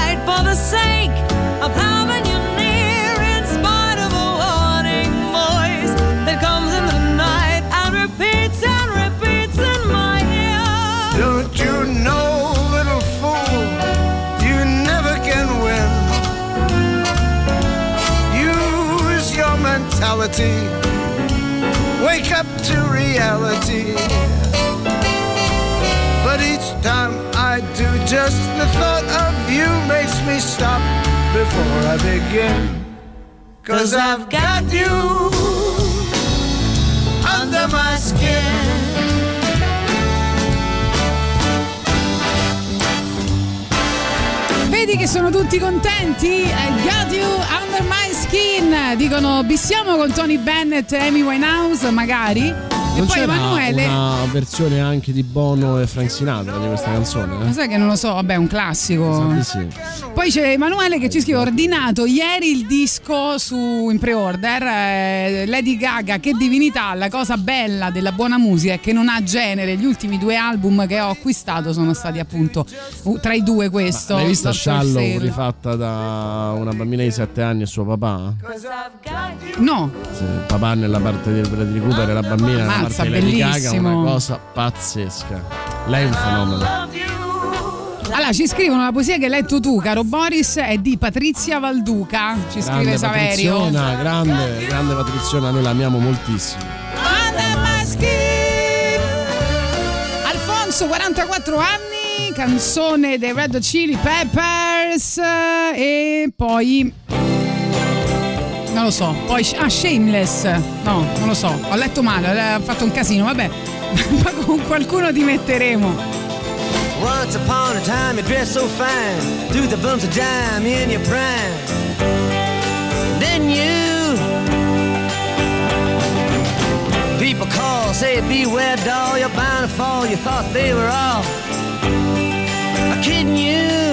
mentality. Wake up to reality. But each time I do, just the thought of you makes me stop before I begin. Cause I've got you under my skin. Vedi che sono tutti contenti? I got you under my skin. Dicono bissiamo con Tony Bennett e Amy Winehouse, magari. E Non poi c'era Emanuele. una versione anche di Bono e Frank Sinatra di questa canzone? Ma Eh? sai che non lo so, vabbè, è un classico. Sì. Poi c'è Emanuele che ci scrive: Ho ordinato ieri il disco su, in pre-order. eh, Lady Gaga, che divinità! La cosa bella della buona musica è che non ha genere. Gli ultimi due album che ho acquistato sono stati appunto uh, tra i due questo. L'hai vista Dr. Shallow rifatta da una bambina di 7 anni e suo papà? No, Sì, papà nella parte del Cooper e la bambina nella Mazza, Gaga, bellissimo. una cosa pazzesca. Lei è un fenomeno. allora ci scrivono la poesia che hai letto tu, caro Boris, è di Patrizia Valduca. Ci scrive Grande Saverio. Patriziona, grande, grande Patriziona, noi l'amiamo moltissimo. Alfonso, 44 anni, canzone dei Red Chili Peppers e poi non lo so, poi ah, Shameless. No, non lo so, ho letto male, ho fatto un casino, vabbè. Ma con qualcuno ti metteremo. Once upon a time you dressed so fine, threw the bumps of dime in your prime. Then you, people call, say beware doll, you're bound to fall. You thought they were all kidding. You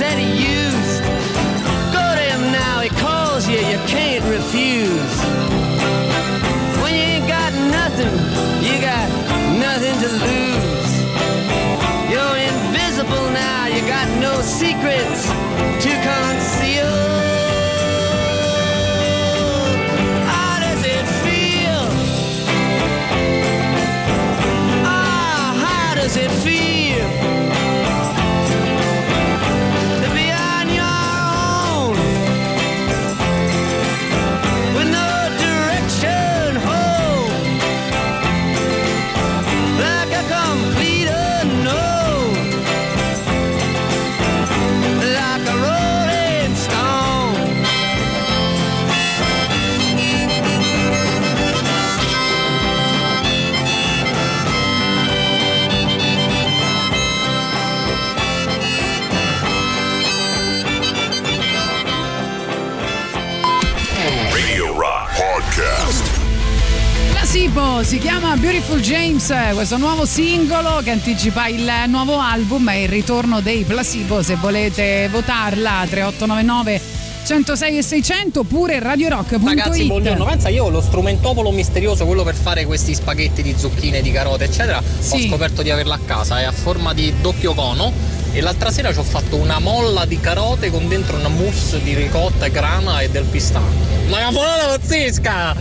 that he used Go to him now, he calls you, you can't refuse. When you ain't got nothing, you got nothing to lose. You're invisible now, you got no secrets to conceal. Placebo si chiama Beautiful James, questo nuovo singolo che anticipa il nuovo album e il ritorno dei Placebo. Se volete votarla 3899 106 e 600 oppure radiorock.it. Ragazzi, buongiorno. Pensa, io lo strumentopolo misterioso, quello per fare questi spaghetti di zucchine, di carote, eccetera. Sì. Ho scoperto di averla a casa, è a forma di doppio cono. E l'altra sera ci ho fatto una molla di carote con dentro una mousse di ricotta, grana e del pistacchio. Ma una buona pazzesca!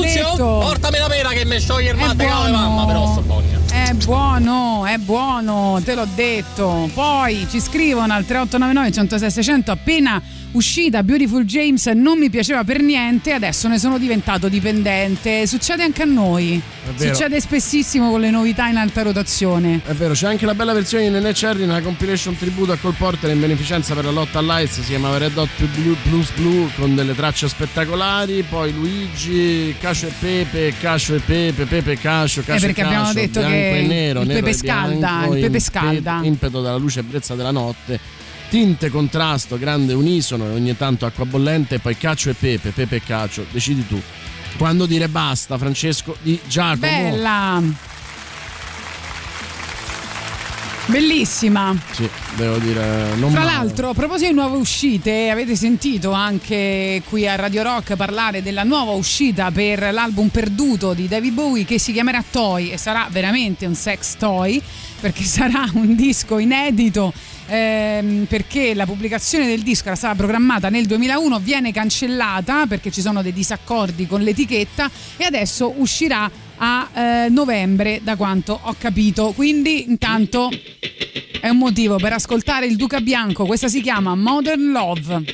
Detto. portami la pera che mi scioglie il È mate, cavolo, buono. mamma, però sto buona. È buono, è buono, te l'ho detto. Poi ci scrivono al 3899 106 600 appena uscita Beautiful James non mi piaceva per niente, adesso ne sono diventato dipendente. Succede anche a noi. Succede spessissimo con le novità in alta rotazione. È vero, c'è anche la bella versione di Nene Cherry nella compilation tributo a Cole Porter in beneficenza per la lotta all'AIDS, si chiama Red Hot Blue, Blues Blue con delle tracce spettacolari, poi Luigi, Cacio e Pepe, Cacio e Pepe, Pepe e Cacio, Cacio perché e Cacio, abbiamo detto che e nero, il nero pepe e scalda, bianco, il pepe scalda. impeto dalla luce e brezza della notte. Tinte, contrasto, grande unisono e ogni tanto acqua bollente poi cacio e pepe, pepe e cacio, decidi tu. Quando dire basta, Francesco di Giacomo. Bella. Bellissima. Sì, devo dire, non Tra male. l'altro, a proposito di nuove uscite, avete sentito anche qui a Radio Rock parlare della nuova uscita per l'album perduto di David Bowie che si chiamerà Toy e sarà veramente un sex toy perché sarà un disco inedito ehm, perché la pubblicazione del disco era stata programmata nel 2001, viene cancellata perché ci sono dei disaccordi con l'etichetta e adesso uscirà a eh, novembre da quanto ho capito. Quindi intanto è un motivo per ascoltare il Duca Bianco. Questa si chiama Modern Love.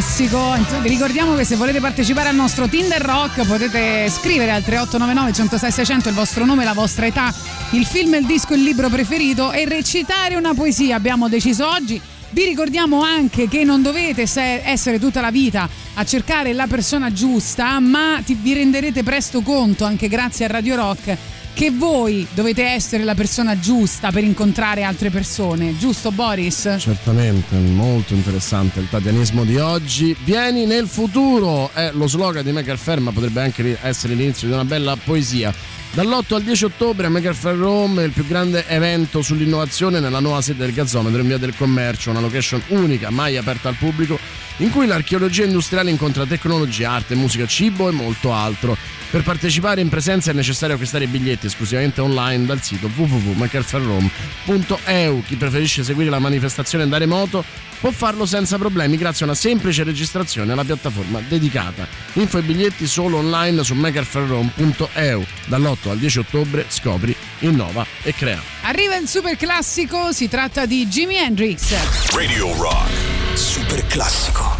Classico. Vi ricordiamo che se volete partecipare al nostro Tinder Rock potete scrivere al 3899 106 600 il vostro nome, la vostra età, il film, il disco, il libro preferito e recitare una poesia. Abbiamo deciso oggi. Vi ricordiamo anche che non dovete se- essere tutta la vita a cercare la persona giusta, ma vi renderete presto conto, anche grazie a Radio Rock, che voi dovete essere la persona giusta per incontrare altre persone. Giusto Boris? Certamente, molto interessante il tatianismo di oggi. Vieni nel futuro è lo slogan di Maker Fair, ma potrebbe anche essere l'inizio di una bella poesia. Dall'8 al 10 ottobre a Maker Fair Rome il più grande evento sull'innovazione nella nuova sede del Gazzometro in via del commercio, una location unica, mai aperta al pubblico, in cui l'archeologia industriale incontra tecnologia, arte, musica, cibo e molto altro. Per partecipare in presenza è necessario acquistare i biglietti esclusivamente online dal sito www.makerfairrome.eu. Chi preferisce seguire la manifestazione da remoto può farlo senza problemi grazie a una semplice registrazione alla piattaforma dedicata. Info e biglietti solo online su makerfairrome.eu. Dall'8 al 10 ottobre scopri, innova e crea. Arriva il super classico, si tratta di Jimi Hendrix. Radio Rock. Super classico.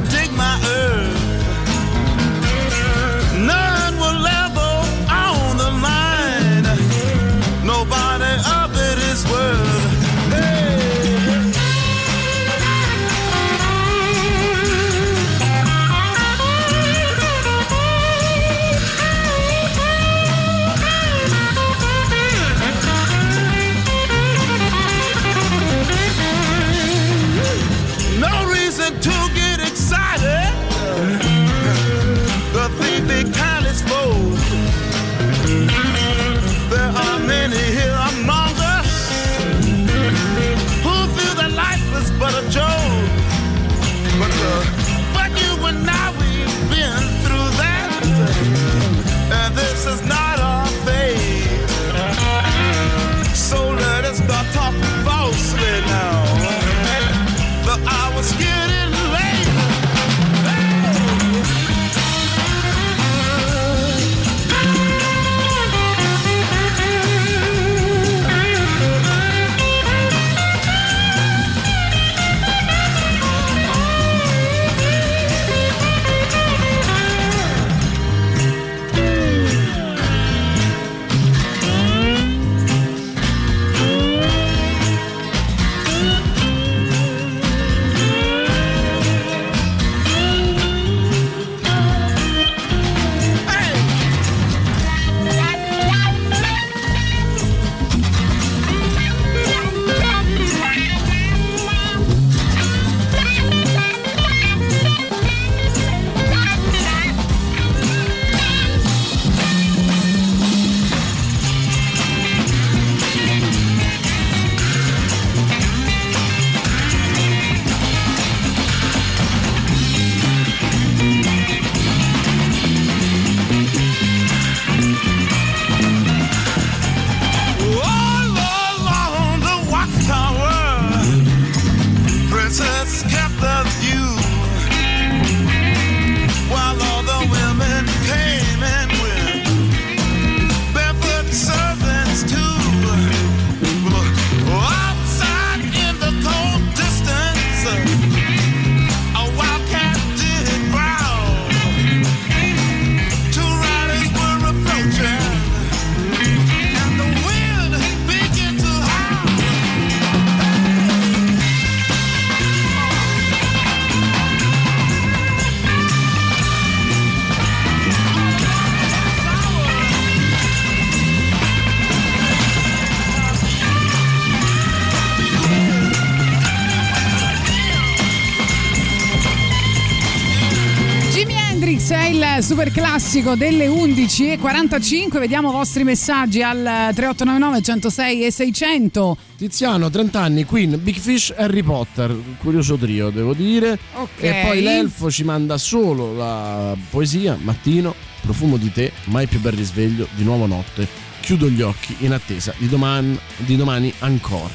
Questo è il super classico delle 11.45. Vediamo i vostri messaggi al 3899 106 e 600. Tiziano, 30 anni, Queen, Big Fish, Harry Potter. Curioso trio, devo dire. Ok. E poi l'elfo ci manda solo la poesia. Mattino, profumo di te, mai più bel risveglio, di nuovo notte. Chiudo gli occhi in attesa di domani, di domani ancora.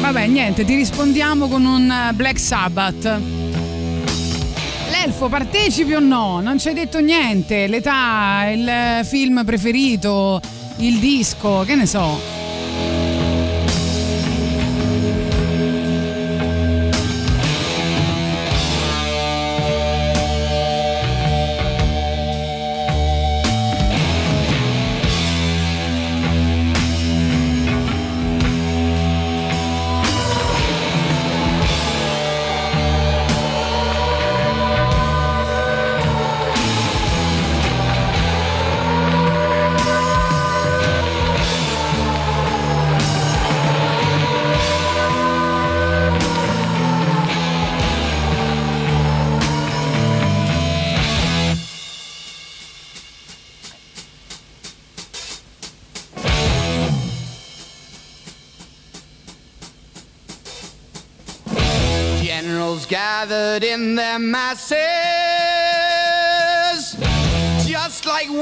Vabbè, niente, ti rispondiamo con un eh, Black Sabbath. L'elfo partecipi o no? Non ci hai detto niente. L'età, il film preferito, il disco, che ne so.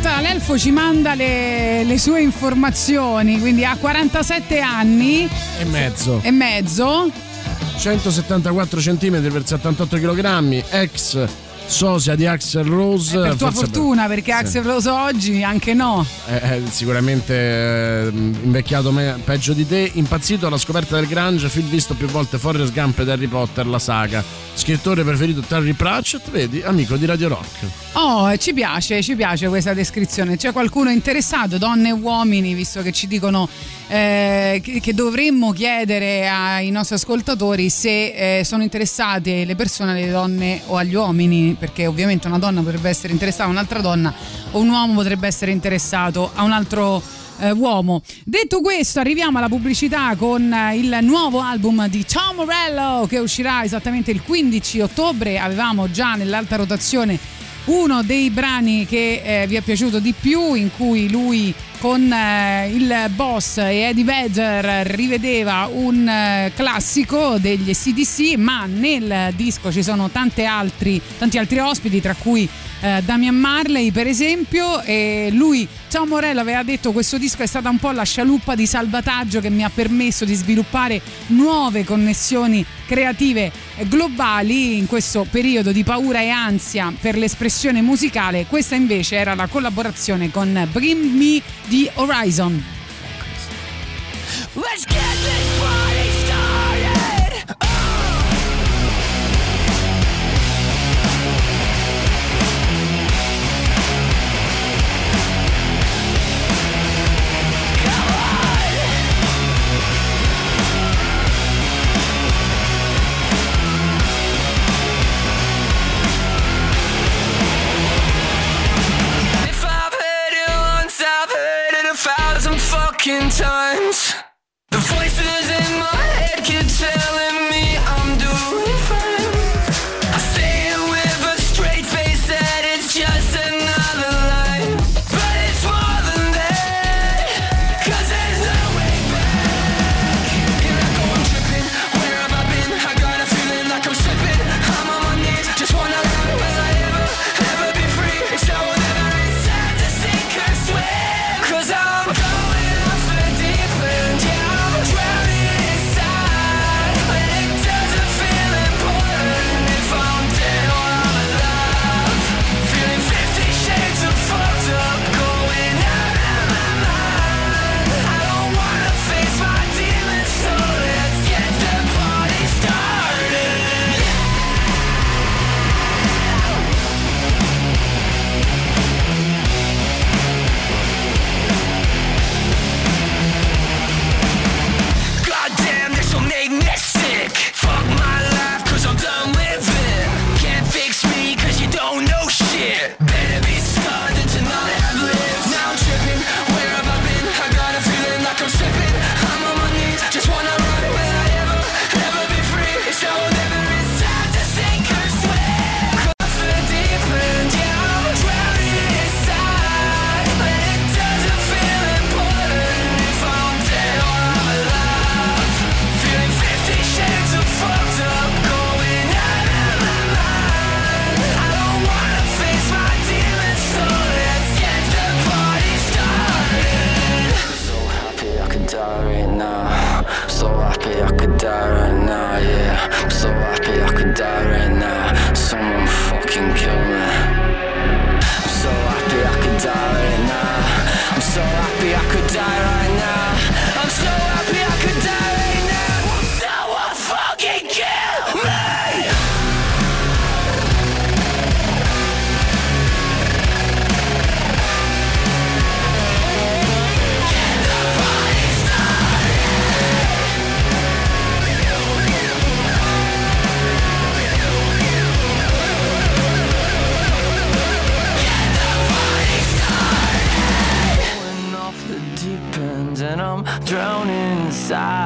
Ah, l'elfo ci manda le, le sue informazioni, quindi ha 47 anni E mezzo. e mezzo. 174 cm per 78 kg, ex sosia di Axel Rose. Per tua fortuna, perché sì. Axel Rose oggi anche no. È, è sicuramente eh, invecchiato me- peggio di te. Impazzito alla scoperta del Grange, film visto più volte Forrest Gump ed Harry Potter, la saga. Scrittore preferito Terry Pratchett, vedi, amico di Radio Rock. Oh, ci piace, ci piace questa descrizione. C'è qualcuno interessato, donne e uomini, visto che ci dicono eh, che, dovremmo chiedere ai nostri ascoltatori se eh, sono interessate le persone alle donne o agli uomini, perché ovviamente una donna potrebbe essere interessata a un'altra donna o un uomo potrebbe essere interessato a un altro eh, uomo. Detto questo, arriviamo alla pubblicità con eh, il nuovo album di Tom Morello che uscirà esattamente il 15 ottobre. Avevamo già nell'alta rotazione uno dei brani che eh, vi è piaciuto di più, in cui lui con eh, il boss e Eddie Vedder rivedeva un eh, classico degli CDC, ma nel disco ci sono altri, tanti altri ospiti, tra cui eh, Damian Marley per esempio e lui Tom Morello aveva detto questo disco è stata un po' la scialuppa di salvataggio che mi ha permesso di sviluppare nuove connessioni creative globali in questo periodo di paura e ansia per l'espressione musicale. Questa invece era la collaborazione con Bring Me di Horizon. Let's get this party broken times.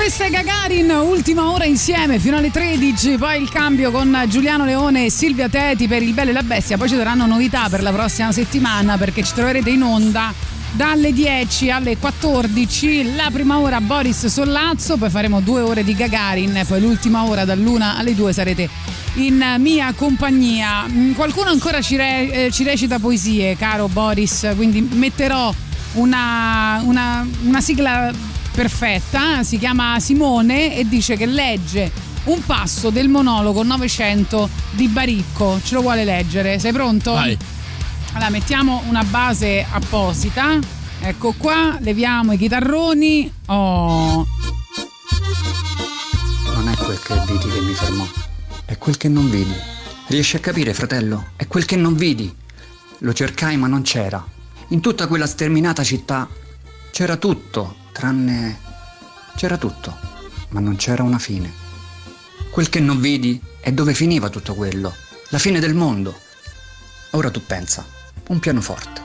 Questa è Gagarin, ultima ora insieme fino alle 13, poi il cambio con Giuliano Leone e Silvia Teti per Il Bello e la Bestia, poi ci saranno novità per la prossima settimana perché ci troverete in onda dalle 10 alle 14, la prima ora Boris Sollazzo, poi faremo due ore di Gagarin poi l'ultima ora dall'una alle 2 sarete in mia compagnia. Mm, Qualcuno ancora ci, re- eh, ci recita poesie, caro Boris, quindi metterò una, una- una sigla perfetta, si chiama Simone e dice che legge un passo del monologo 900 di Baricco. Ce lo vuole leggere? Sei pronto? Vai. Allora, mettiamo una base apposita. Ecco qua, leviamo i chitarroni. Oh. Non è quel che vidi che mi fermò, è quel che non vidi. Riesci a capire, fratello? È quel che non vidi. Lo cercai ma non c'era. In tutta quella sterminata città c'era tutto, tranne... c'era tutto, ma non c'era una fine. Quel che non vidi è dove finiva tutto quello. La fine del mondo. Ora tu pensa, un pianoforte.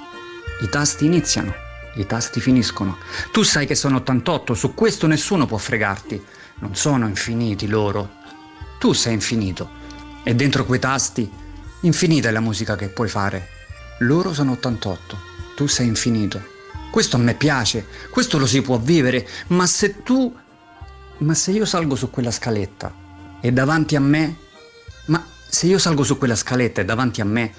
I tasti iniziano, i tasti finiscono. Tu sai che sono 88, su questo nessuno può fregarti. Non sono infiniti loro. Tu sei infinito. E dentro quei tasti, infinita è la musica che puoi fare. Loro sono 88, tu sei infinito. Questo a me piace, questo lo si può vivere, ma se tu... Ma se io salgo su quella scaletta e davanti a me... Ma se io salgo su quella scaletta e davanti a me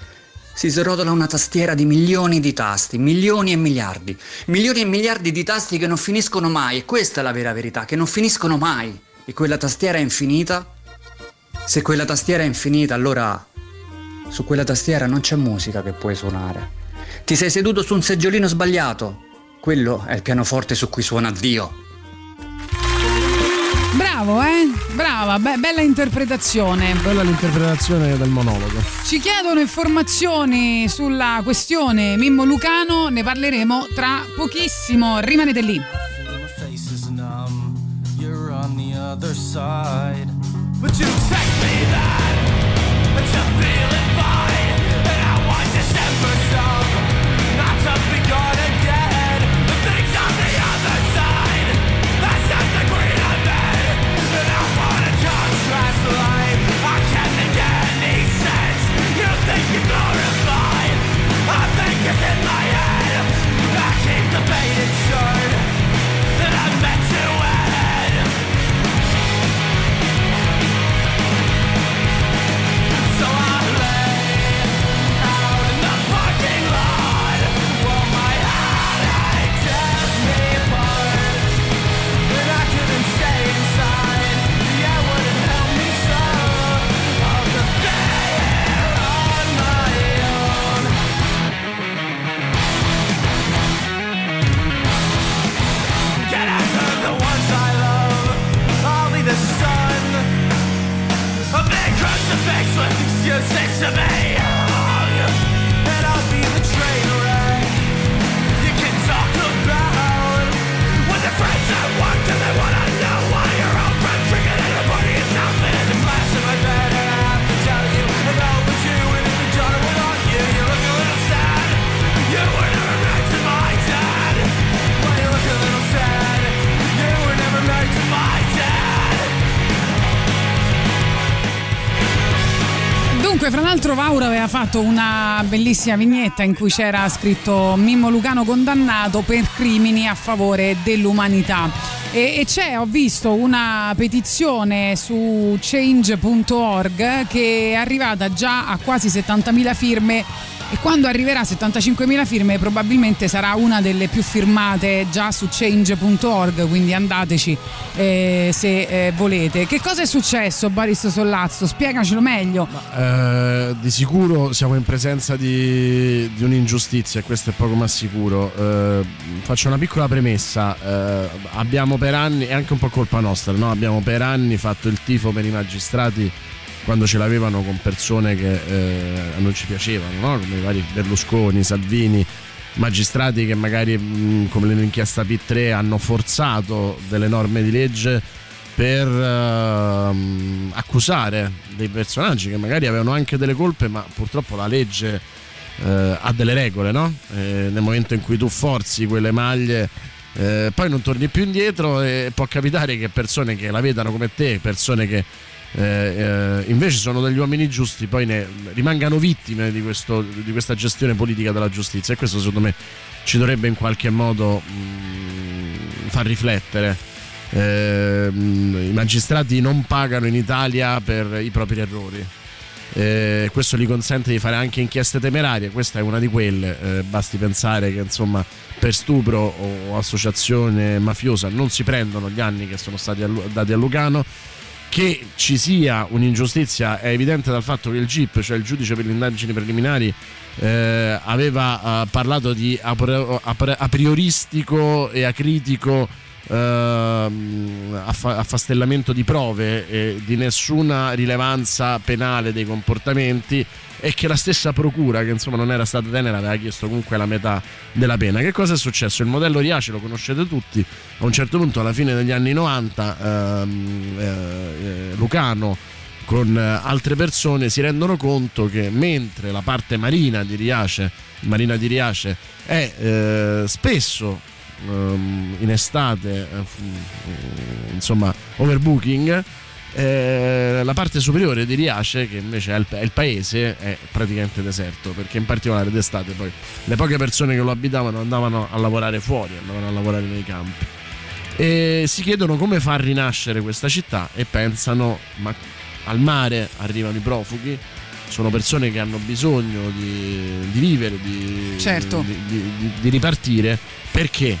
si srotola una tastiera di milioni di tasti, milioni e miliardi, milioni e miliardi di tasti che non finiscono mai, e questa è la vera verità, che non finiscono mai. E quella tastiera è infinita? Se quella tastiera è infinita, allora su quella tastiera non c'è musica che puoi suonare. Ti sei seduto su un seggiolino sbagliato. Quello è il pianoforte su cui suona Dio. Bravo, eh? Brava, be- bella interpretazione. Quella è l'interpretazione del monologo. Ci chiedono informazioni sulla questione Mimmo Lucano, ne parleremo tra pochissimo. Rimanete lì. My face is numb. You're on the other side. But you text me that, but you're feeling with excuses to be Dunque, fra l'altro, Vaura aveva fatto una bellissima vignetta in cui c'era scritto Mimmo Lucano condannato per crimini a favore dell'umanità. E, e c'è, ho visto, una petizione su change.org che è arrivata già a quasi 70.000 firme e quando arriverà a 75.000 firme probabilmente sarà una delle più firmate già su change.org, quindi andateci eh, se eh, volete. Che cosa è successo Boris Sollazzo? Spiegacelo meglio. Eh, di sicuro siamo in presenza di, di un'ingiustizia questo è poco ma sicuro. Eh, faccio una piccola premessa. Eh, abbiamo per anni, è anche un po' colpa nostra, no? abbiamo per anni fatto il tifo per i magistrati quando ce l'avevano con persone che eh, a noi ci piacevano, no? come i vari Berlusconi, Salvini, magistrati che magari mh, come l'inchiesta P3 hanno forzato delle norme di legge per ehm, accusare dei personaggi che magari avevano anche delle colpe, ma purtroppo la legge eh, ha delle regole, no? Eh, nel momento in cui tu forzi quelle maglie, eh, poi non torni più indietro e può capitare che persone che la vedano come te, persone che eh, eh, invece sono degli uomini giusti, poi ne rimangano vittime di, questo, di questa gestione politica della giustizia e questo secondo me ci dovrebbe in qualche modo mh, far riflettere. Eh, I magistrati non pagano in Italia per i propri errori. Eh, questo gli consente di fare anche inchieste temerarie. Questa è una di quelle. Eh, basti pensare che insomma per stupro o associazione mafiosa non si prendono gli anni che sono stati dati a Lucano. Che ci sia un'ingiustizia è evidente dal fatto che il GIP, cioè il giudice per le indagini preliminari, eh, aveva eh, parlato di apri- apri- a prioristico e acritico affa- affastellamento di prove e di nessuna rilevanza penale dei comportamenti e che la stessa procura che insomma non era stata tenera aveva chiesto comunque la metà della pena che cosa è successo? il modello Riace lo conoscete tutti a un certo punto alla fine degli anni 90 ehm, eh, eh, Lucano con eh, altre persone si rendono conto che mentre la parte marina di Riace marina di Riace è eh, spesso ehm, in estate eh, insomma overbooking eh, la parte superiore di Riace che invece è il, è il paese è praticamente deserto perché in particolare d'estate poi le poche persone che lo abitavano andavano a lavorare fuori andavano a lavorare nei campi. E si chiedono come far rinascere questa città e pensano ma al mare arrivano i profughi sono persone che hanno bisogno di, di vivere di, Certo. di, di- di ripartire. Perché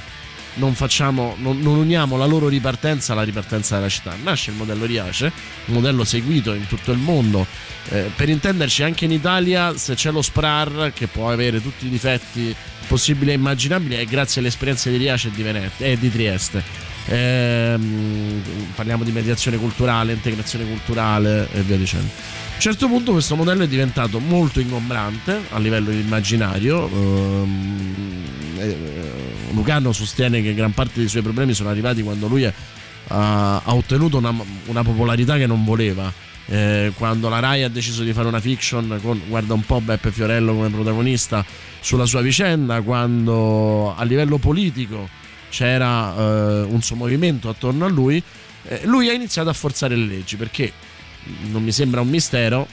non facciamo non, non uniamo la loro ripartenza alla ripartenza della città nasce il modello Riace un modello seguito in tutto il mondo Eh, per intenderci anche in Italia se c'è lo SPRAR che può avere tutti i difetti possibili e immaginabili è grazie alle esperienze di Riace e di, Venezia, e di Trieste Ehm, parliamo di mediazione culturale, integrazione culturale e via dicendo. A un certo punto questo modello è diventato molto ingombrante a livello immaginario. ehm, eh, Lucano sostiene che gran parte dei suoi problemi sono arrivati quando lui ha, ha ottenuto una, una popolarità che non voleva. Eh, quando la Rai ha deciso di fare una fiction con, guarda un po', Beppe Fiorello come protagonista sulla sua vicenda, quando a livello politico c'era eh, un suo movimento attorno a lui, eh, lui ha iniziato a forzare le leggi perché non mi sembra un mistero,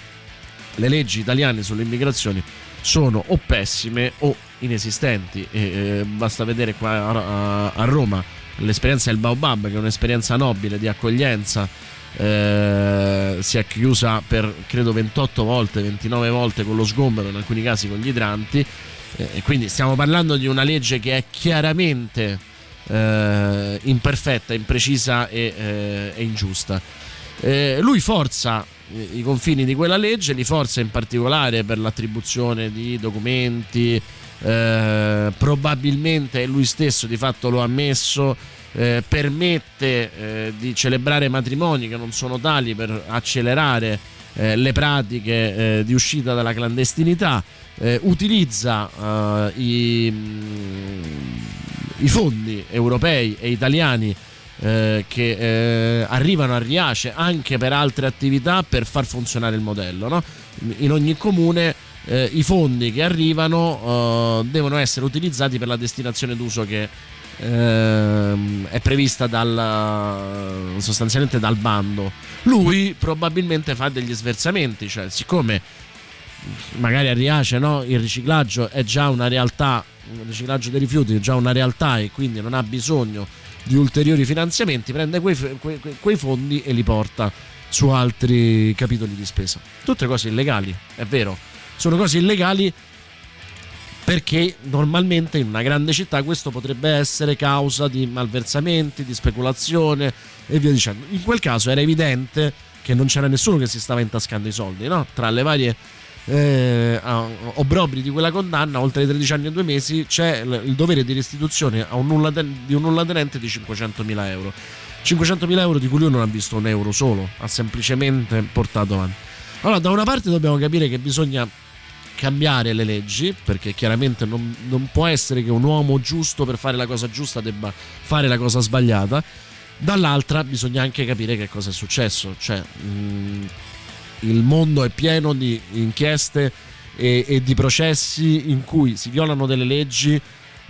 le leggi italiane sulle immigrazioni sono o pessime o inesistenti. E, eh, basta vedere qua a, a- Roma l'esperienza del Baobab, che è un'esperienza nobile di accoglienza. eh, si è chiusa per credo 28 volte, 29 volte con lo sgombero, in alcuni casi con gli idranti. Eh, quindi stiamo parlando di una legge che è chiaramente eh, imperfetta, imprecisa e, eh, e ingiusta. Eh, lui forza i- confini di quella legge, li forza in particolare per l'attribuzione di documenti, eh, probabilmente lui stesso di fatto lo ha ammesso, eh, permette eh, di celebrare matrimoni che non sono tali per accelerare eh, le pratiche eh, di uscita dalla clandestinità, eh, utilizza i, mm, i fondi europei e italiani eh, che eh, arrivano a Riace anche per altre attività per far funzionare il modello. no? In ogni comune eh, i fondi che arrivano eh, devono essere utilizzati per la destinazione d'uso che ehm, è prevista dal, sostanzialmente dal bando. Lui probabilmente fa degli sversamenti, cioè siccome magari a Riace no, il riciclaggio è già una realtà, il riciclaggio dei rifiuti è già una realtà e quindi non ha bisogno di ulteriori finanziamenti, prende quei, quei- quei fondi e li porta su altri capitoli di spesa. Tutte cose illegali, è vero, sono cose illegali perché normalmente in una grande città questo potrebbe essere causa di malversamenti, di speculazione e via dicendo. In quel caso era evidente che non c'era nessuno che si stava intascando i soldi, no? Tra le varie eh, obbrobri di quella condanna, oltre ai 13 anni e due mesi, c'è il dovere di restituzione un nulla ten- di un nulla tenente di 500.000 euro. 500.000 euro di cui lui non ha visto un euro solo, ha semplicemente portato avanti. Allora, da una parte dobbiamo capire che bisogna cambiare le leggi, perché chiaramente non, non può essere che un uomo giusto per fare la cosa giusta debba fare la cosa sbagliata. Dall'altra bisogna anche capire che cosa è successo, cioè mh, il mondo è pieno di inchieste e, e di processi in cui si violano delle leggi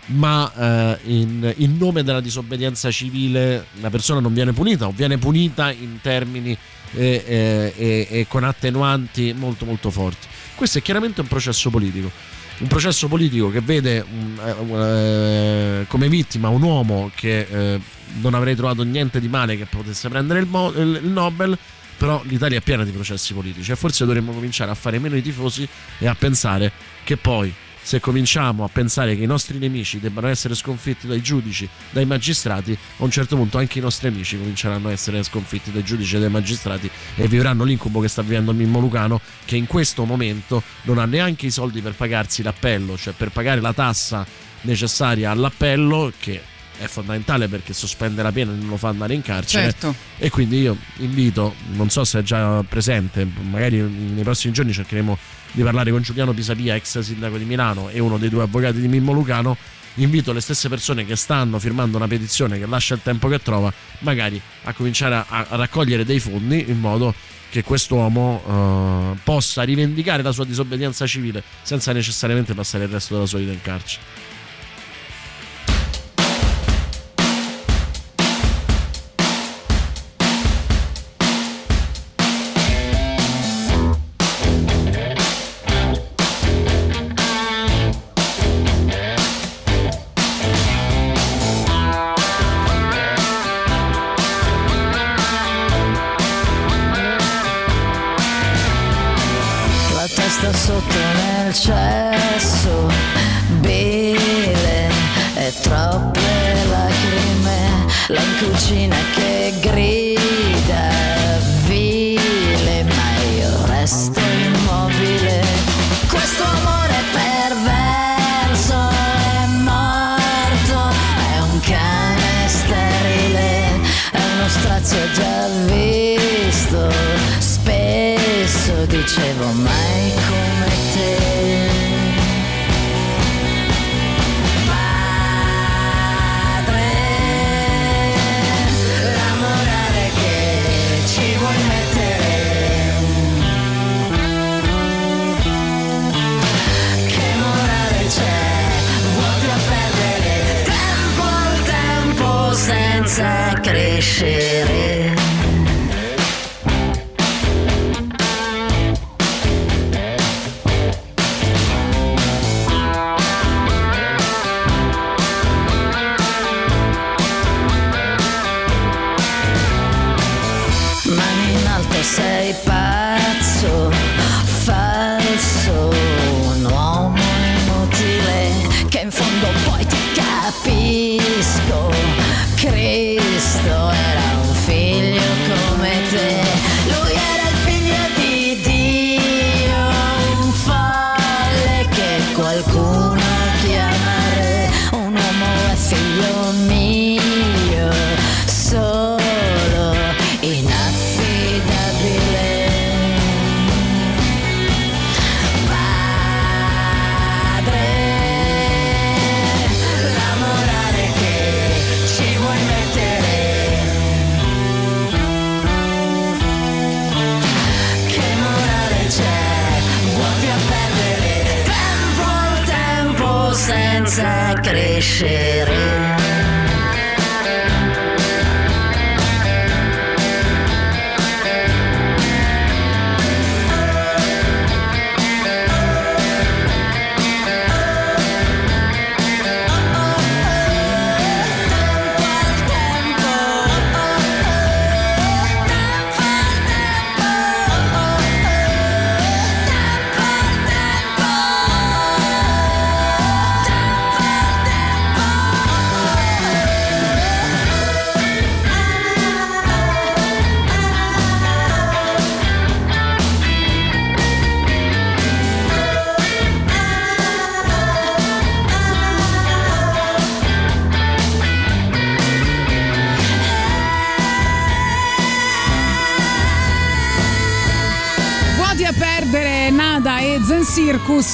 ma eh, in, in nome della disobbedienza civile la persona non viene punita o viene punita in termini eh, eh, e, e con attenuanti molto molto forti. Questo è chiaramente un processo politico, un processo politico che vede un- eh, come vittima un uomo che eh, non avrei trovato niente di male che potesse prendere il- il Nobel, però l'Italia è piena di processi politici e forse dovremmo cominciare a fare meno i tifosi e a pensare che poi se cominciamo a pensare che i nostri nemici debbano essere sconfitti dai giudici, dai magistrati, a un certo punto anche i nostri amici cominceranno a essere sconfitti dai giudici e dai magistrati e vivranno l'incubo che sta vivendo Mimmo Lucano, che in questo momento non ha neanche i soldi per pagarsi l'appello, cioè per pagare la tassa necessaria all'appello, che è fondamentale perché sospende la pena e non lo fa andare in carcere. Certo. E quindi io invito, non so se è già presente, magari nei prossimi giorni cercheremo di parlare con Giuliano Pisapia, ex sindaco di Milano e uno dei due avvocati di Mimmo Lucano. Invito le stesse persone che stanno firmando una petizione che lascia il tempo che trova, magari a cominciare a, a raccogliere dei fondi in modo che quest'uomo eh, possa rivendicare la sua disobbedienza civile senza necessariamente passare il resto della sua vita in carcere. Nel cesso, bile e troppe lacrime, la cucina che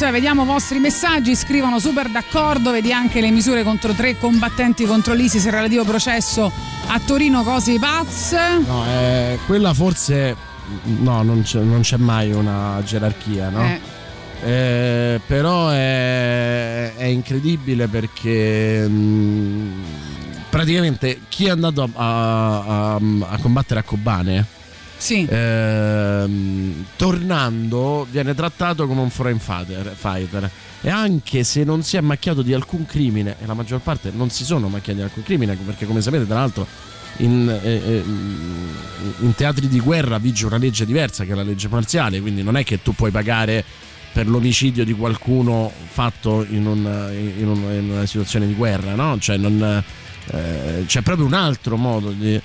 Circus, vediamo i vostri messaggi, scrivono super d'accordo, vedi anche le misure contro tre combattenti contro l'ISIS il relativo processo a Torino Cosi Paz. No, eh, quella forse. No, non c'è, non c'è mai una gerarchia, no? Eh. Eh, però è, è incredibile perché mh, praticamente chi è andato a, a- a combattere a Kobane Sì. ehm, tornando viene trattato come un foreign fighter, fighter. e anche se non si è macchiato di alcun crimine e la maggior parte non si sono macchiati di alcun crimine perché come sapete tra l'altro in, eh, eh, in teatri di guerra vige una legge diversa che è la legge marziale quindi non è che tu puoi pagare per l'omicidio di qualcuno fatto in, un- in un- in una situazione di guerra no? cioè non, eh, c'è proprio un altro modo di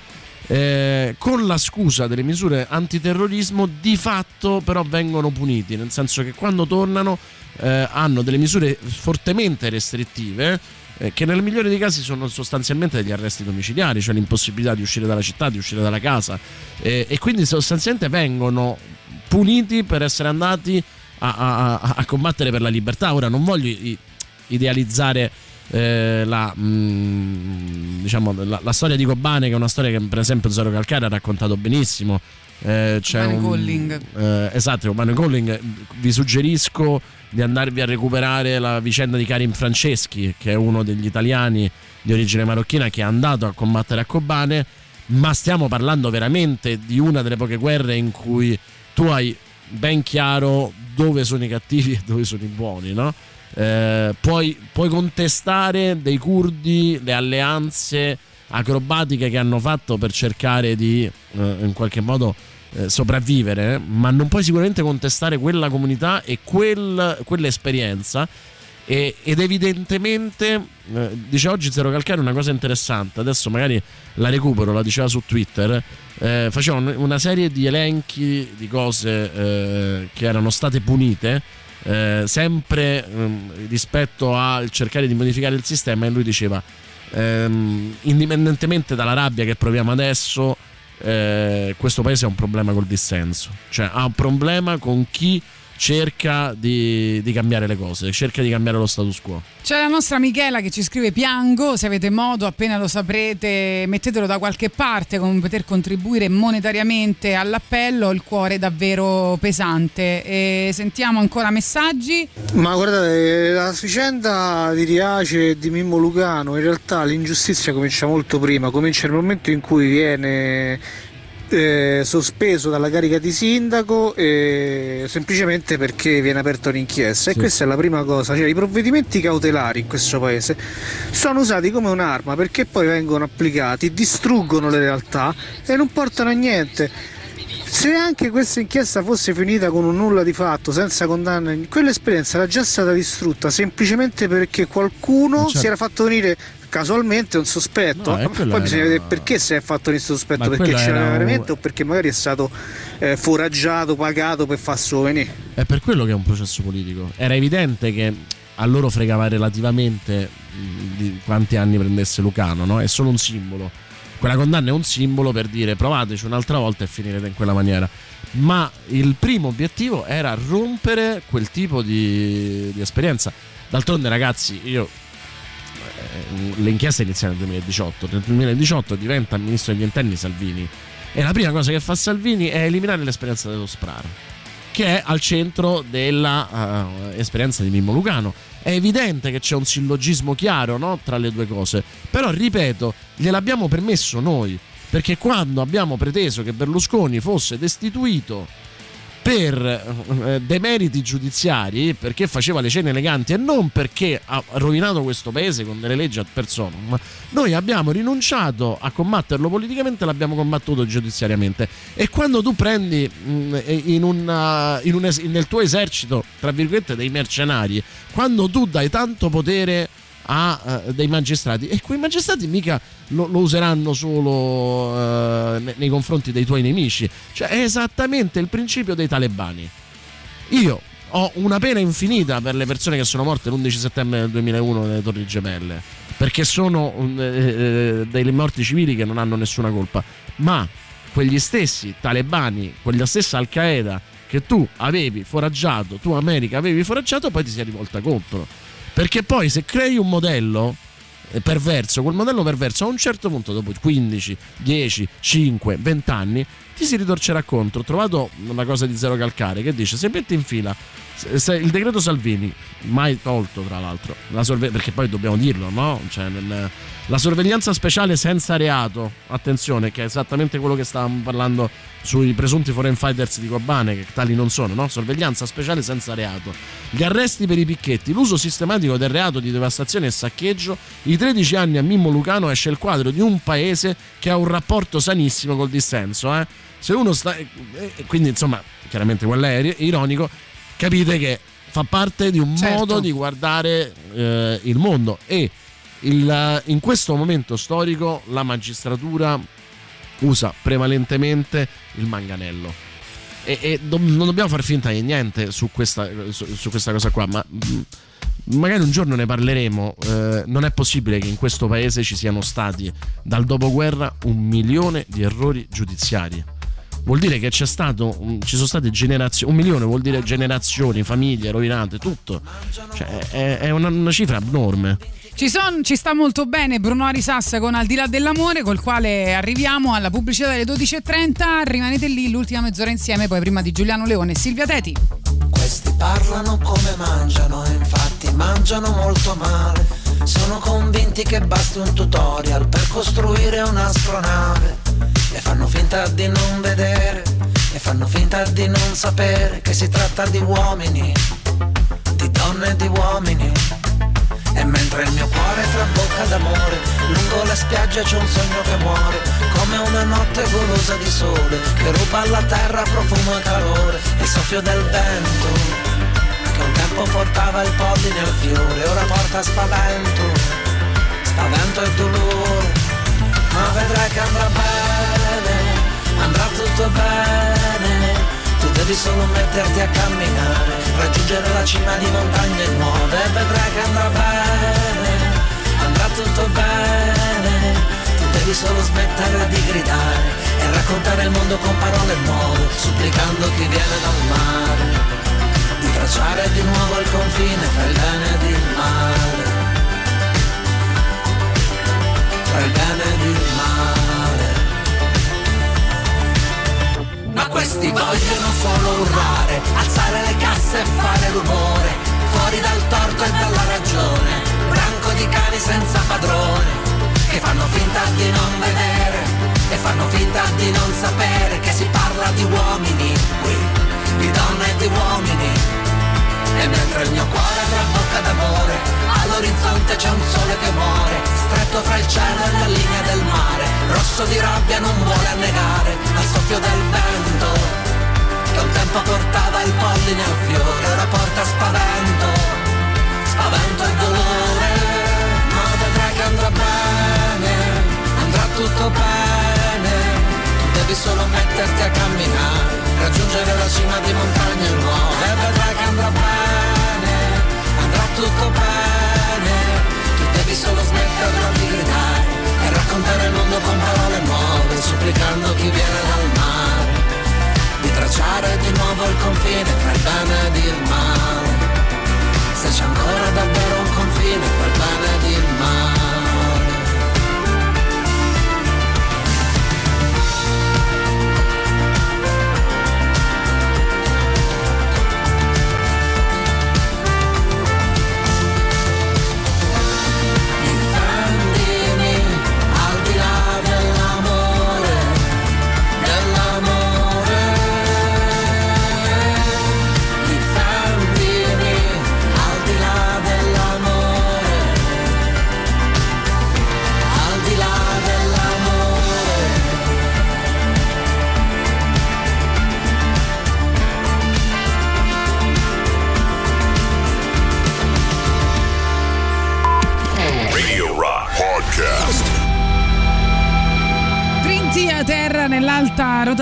eh, con la scusa delle misure antiterrorismo di fatto però vengono puniti nel senso che quando tornano eh, hanno delle misure fortemente restrittive eh, che nel migliore dei casi sono sostanzialmente degli arresti domiciliari cioè l'impossibilità di uscire dalla città di uscire dalla casa. Eh, e quindi sostanzialmente vengono puniti per essere andati a, a- a- combattere per la libertà. Ora non voglio idealizzare eh, la, mm, diciamo, la, la storia di Kobane, che è una storia che per esempio Zoro Calcare ha raccontato benissimo. Eh, c'è Kobane un- Calling. eh, esatto, Kobane Calling. Vi suggerisco di andarvi a recuperare la vicenda di Karim Franceschi, che è uno degli italiani di origine marocchina che è andato a combattere a Kobane. Ma stiamo parlando veramente di una delle poche guerre in cui tu hai ben chiaro dove sono i cattivi e dove sono i buoni, no? Eh, puoi, puoi contestare dei curdi le alleanze acrobatiche che hanno fatto per cercare di eh, in qualche modo eh, sopravvivere, ma non puoi sicuramente contestare quella comunità e quel- quell'esperienza. E- ed evidentemente eh, dice oggi Zero Calcare una cosa interessante adesso magari la recupero la diceva su Twitter eh, faceva un- una serie di elenchi di cose eh, che erano state punite eh, sempre ehm, rispetto al cercare di modificare il sistema e lui diceva ehm, indipendentemente dalla rabbia che proviamo adesso eh, questo paese ha un problema col dissenso. Cioè ha un problema con chi cerca di, di cambiare le cose cerca di cambiare lo status quo C'è la nostra Michela che ci scrive piango, se avete modo appena lo saprete mettetelo da qualche parte come poter contribuire monetariamente all'appello, il cuore è davvero pesante. E sentiamo ancora messaggi. Ma guardate, la vicenda di Riace e di Mimmo Lucano, in realtà l'ingiustizia comincia molto prima, comincia nel momento in cui viene eh, sospeso dalla carica di sindaco eh, semplicemente perché viene aperta un'inchiesta Sì. e questa è la prima cosa, cioè i provvedimenti cautelari in questo paese sono usati come un'arma perché poi vengono applicati, distruggono le realtà e non portano a niente. Se anche questa inchiesta fosse finita con un nulla di fatto, senza condanna, quell'esperienza era già stata distrutta semplicemente perché qualcuno certo. si era fatto venire casualmente un sospetto. No, e Poi bisogna vedere perché si è fatto questo sospetto, Ma perché c'era era veramente o perché magari è stato eh, foraggiato, pagato per farselo venire. È per quello che è un processo politico. Era evidente che a loro fregava relativamente mh, di quanti anni prendesse Lucano, no? È solo un simbolo. Quella condanna è un simbolo per dire provateci un'altra volta e finirete in quella maniera. Ma il primo obiettivo era rompere quel tipo di, di esperienza. D'altronde, ragazzi, io eh, le inchieste iniziano nel 2018. Nel 2018 diventa ministro degli interni Salvini. E la prima cosa che fa Salvini è eliminare l'esperienza dello SPRAR che è al centro dell'esperienza di Mimmo Lucano. È evidente che c'è un sillogismo chiaro no, tra le due cose, però ripeto, gliel'abbiamo permesso noi, perché quando abbiamo preteso che Berlusconi fosse destituito per eh, demeriti giudiziari, perché faceva le cene eleganti e non perché ha rovinato questo paese con delle leggi ad personam, noi abbiamo rinunciato a combatterlo politicamente, l'abbiamo combattuto giudiziariamente. E quando tu prendi mh, in una- in un es- nel tuo esercito, tra virgolette, dei mercenari, quando tu dai tanto potere a eh, dei magistrati. E quei magistrati mica lo, lo useranno solo eh, ne- nei confronti dei tuoi nemici. Cioè è esattamente il principio dei talebani. Io ho una pena infinita per le persone che sono morte l'11 settembre del 2001 nelle Torri Gemelle perché sono mm, eh, eh, delle morti civili che non hanno nessuna colpa. Ma quegli stessi talebani quella stessa Al Qaeda che tu avevi foraggiato, tu America avevi foraggiato, poi ti sei rivolta contro. Perché poi se crei un modello eh, perverso, quel modello perverso a un certo punto, dopo 15, 10, 5, 20 anni, ti si ritorcerà contro. Ho trovato una cosa di zero calcare che dice: se metti in fila se- il decreto Salvini, mai tolto tra l'altro, la sorve- perché poi dobbiamo dirlo, no? Cioè, nel- la sorveglianza speciale senza reato, attenzione, che è esattamente quello che stavamo parlando sui presunti foreign fighters di Kobane, che tali non sono, no? Sorveglianza speciale senza reato. Gli arresti per i picchetti, l'uso sistematico del reato di devastazione e saccheggio, i 13 anni a Mimmo Lucano esce il quadro di un paese che ha un rapporto sanissimo col dissenso, eh? Se uno sta... Quindi insomma, chiaramente quello è ironico, capite che fa parte di un Certo. modo di guardare eh, il mondo e il- in questo momento storico la magistratura usa prevalentemente il manganello. E, e do- non dobbiamo far finta di niente su questa, su, su questa cosa qua ma mm, magari un giorno ne parleremo. Eh, non è possibile che in questo paese ci siano stati dal dopoguerra un milione di errori giudiziari. Vuol dire che c'è stato un- ci sono state generazioni un milione vuol dire generazioni famiglie rovinate tutto. Cioè è, è una, una cifra abnorme Ci, son- ci sta molto bene Bruno Arisassa con Al di là dell'amore, col quale arriviamo alla pubblicità delle 12.30. Rimanete lì l'ultima mezz'ora insieme, poi prima di Giuliano Leone e Silvia Teti. Questi parlano come mangiano, infatti mangiano molto male. Sono convinti che basti un tutorial per costruire un'astronave. E fanno finta di non vedere, e fanno finta di non sapere che si tratta di uomini, di donne e di uomini. E mentre il mio cuore trabocca d'amore, lungo la spiaggia c'è un sogno che muore, come una notte golosa di sole, che ruba alla terra profumo e calore, il soffio del vento, che un tempo portava il polline al fiore, ora porta spavento, spavento e dolore, ma vedrai che andrà bene, andrà tutto bene, tu devi solo metterti a camminare, raggiungere la cima di montagne nuove vedrai che andrà bene, andrà tutto bene, tu devi solo smettere di gridare e raccontare il mondo con parole nuove, supplicando chi viene dal mare, di tracciare di nuovo il confine tra il bene ed il male, tra il bene ed il male. Questi vogliono solo urlare, alzare le casse e fare rumore, fuori dal torto e dalla ragione, branco di cani senza padrone, che fanno finta di non vedere e fanno finta di non sapere che si parla di uomini qui, di donne e di uomini. E mentre il mio cuore trabocca d'amore, all'orizzonte c'è un sole che muore, stretto fra il cielo e la linea del mare, rosso di rabbia non vuole annegare al soffio del vento, che un tempo portava il polline al fiore, ora porta spavento, spavento e dolore, ma vedrai che andrà bene, andrà tutto bene, tu devi solo metterti a camminare, raggiungere la cima di montagne nuove, e vedrai che andrà bene, andrà tutto bene, tu devi solo smetterla di gridare e raccontare il mondo con parole nuove, supplicando chi viene dal mare, di tracciare di nuovo il confine tra il bene ed il male, se c'è ancora davvero un confine tra il bene ed il male.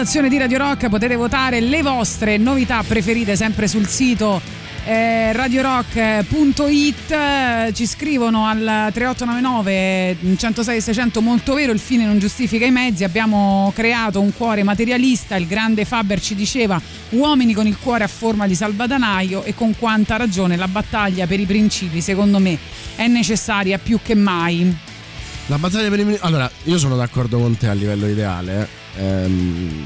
Rotazione di Radio Rock potete votare le vostre novità preferite sempre sul sito eh, radiorock.it eh, ci scrivono al 3899 106 600 molto vero il fine non giustifica i mezzi. Abbiamo creato un cuore materialista il grande Faber ci diceva uomini con il cuore a forma di salvadanaio e con quanta ragione la battaglia per i principi secondo me è necessaria più che mai. La battaglia per i Allora, io sono d'accordo con te a livello ideale. Ehm,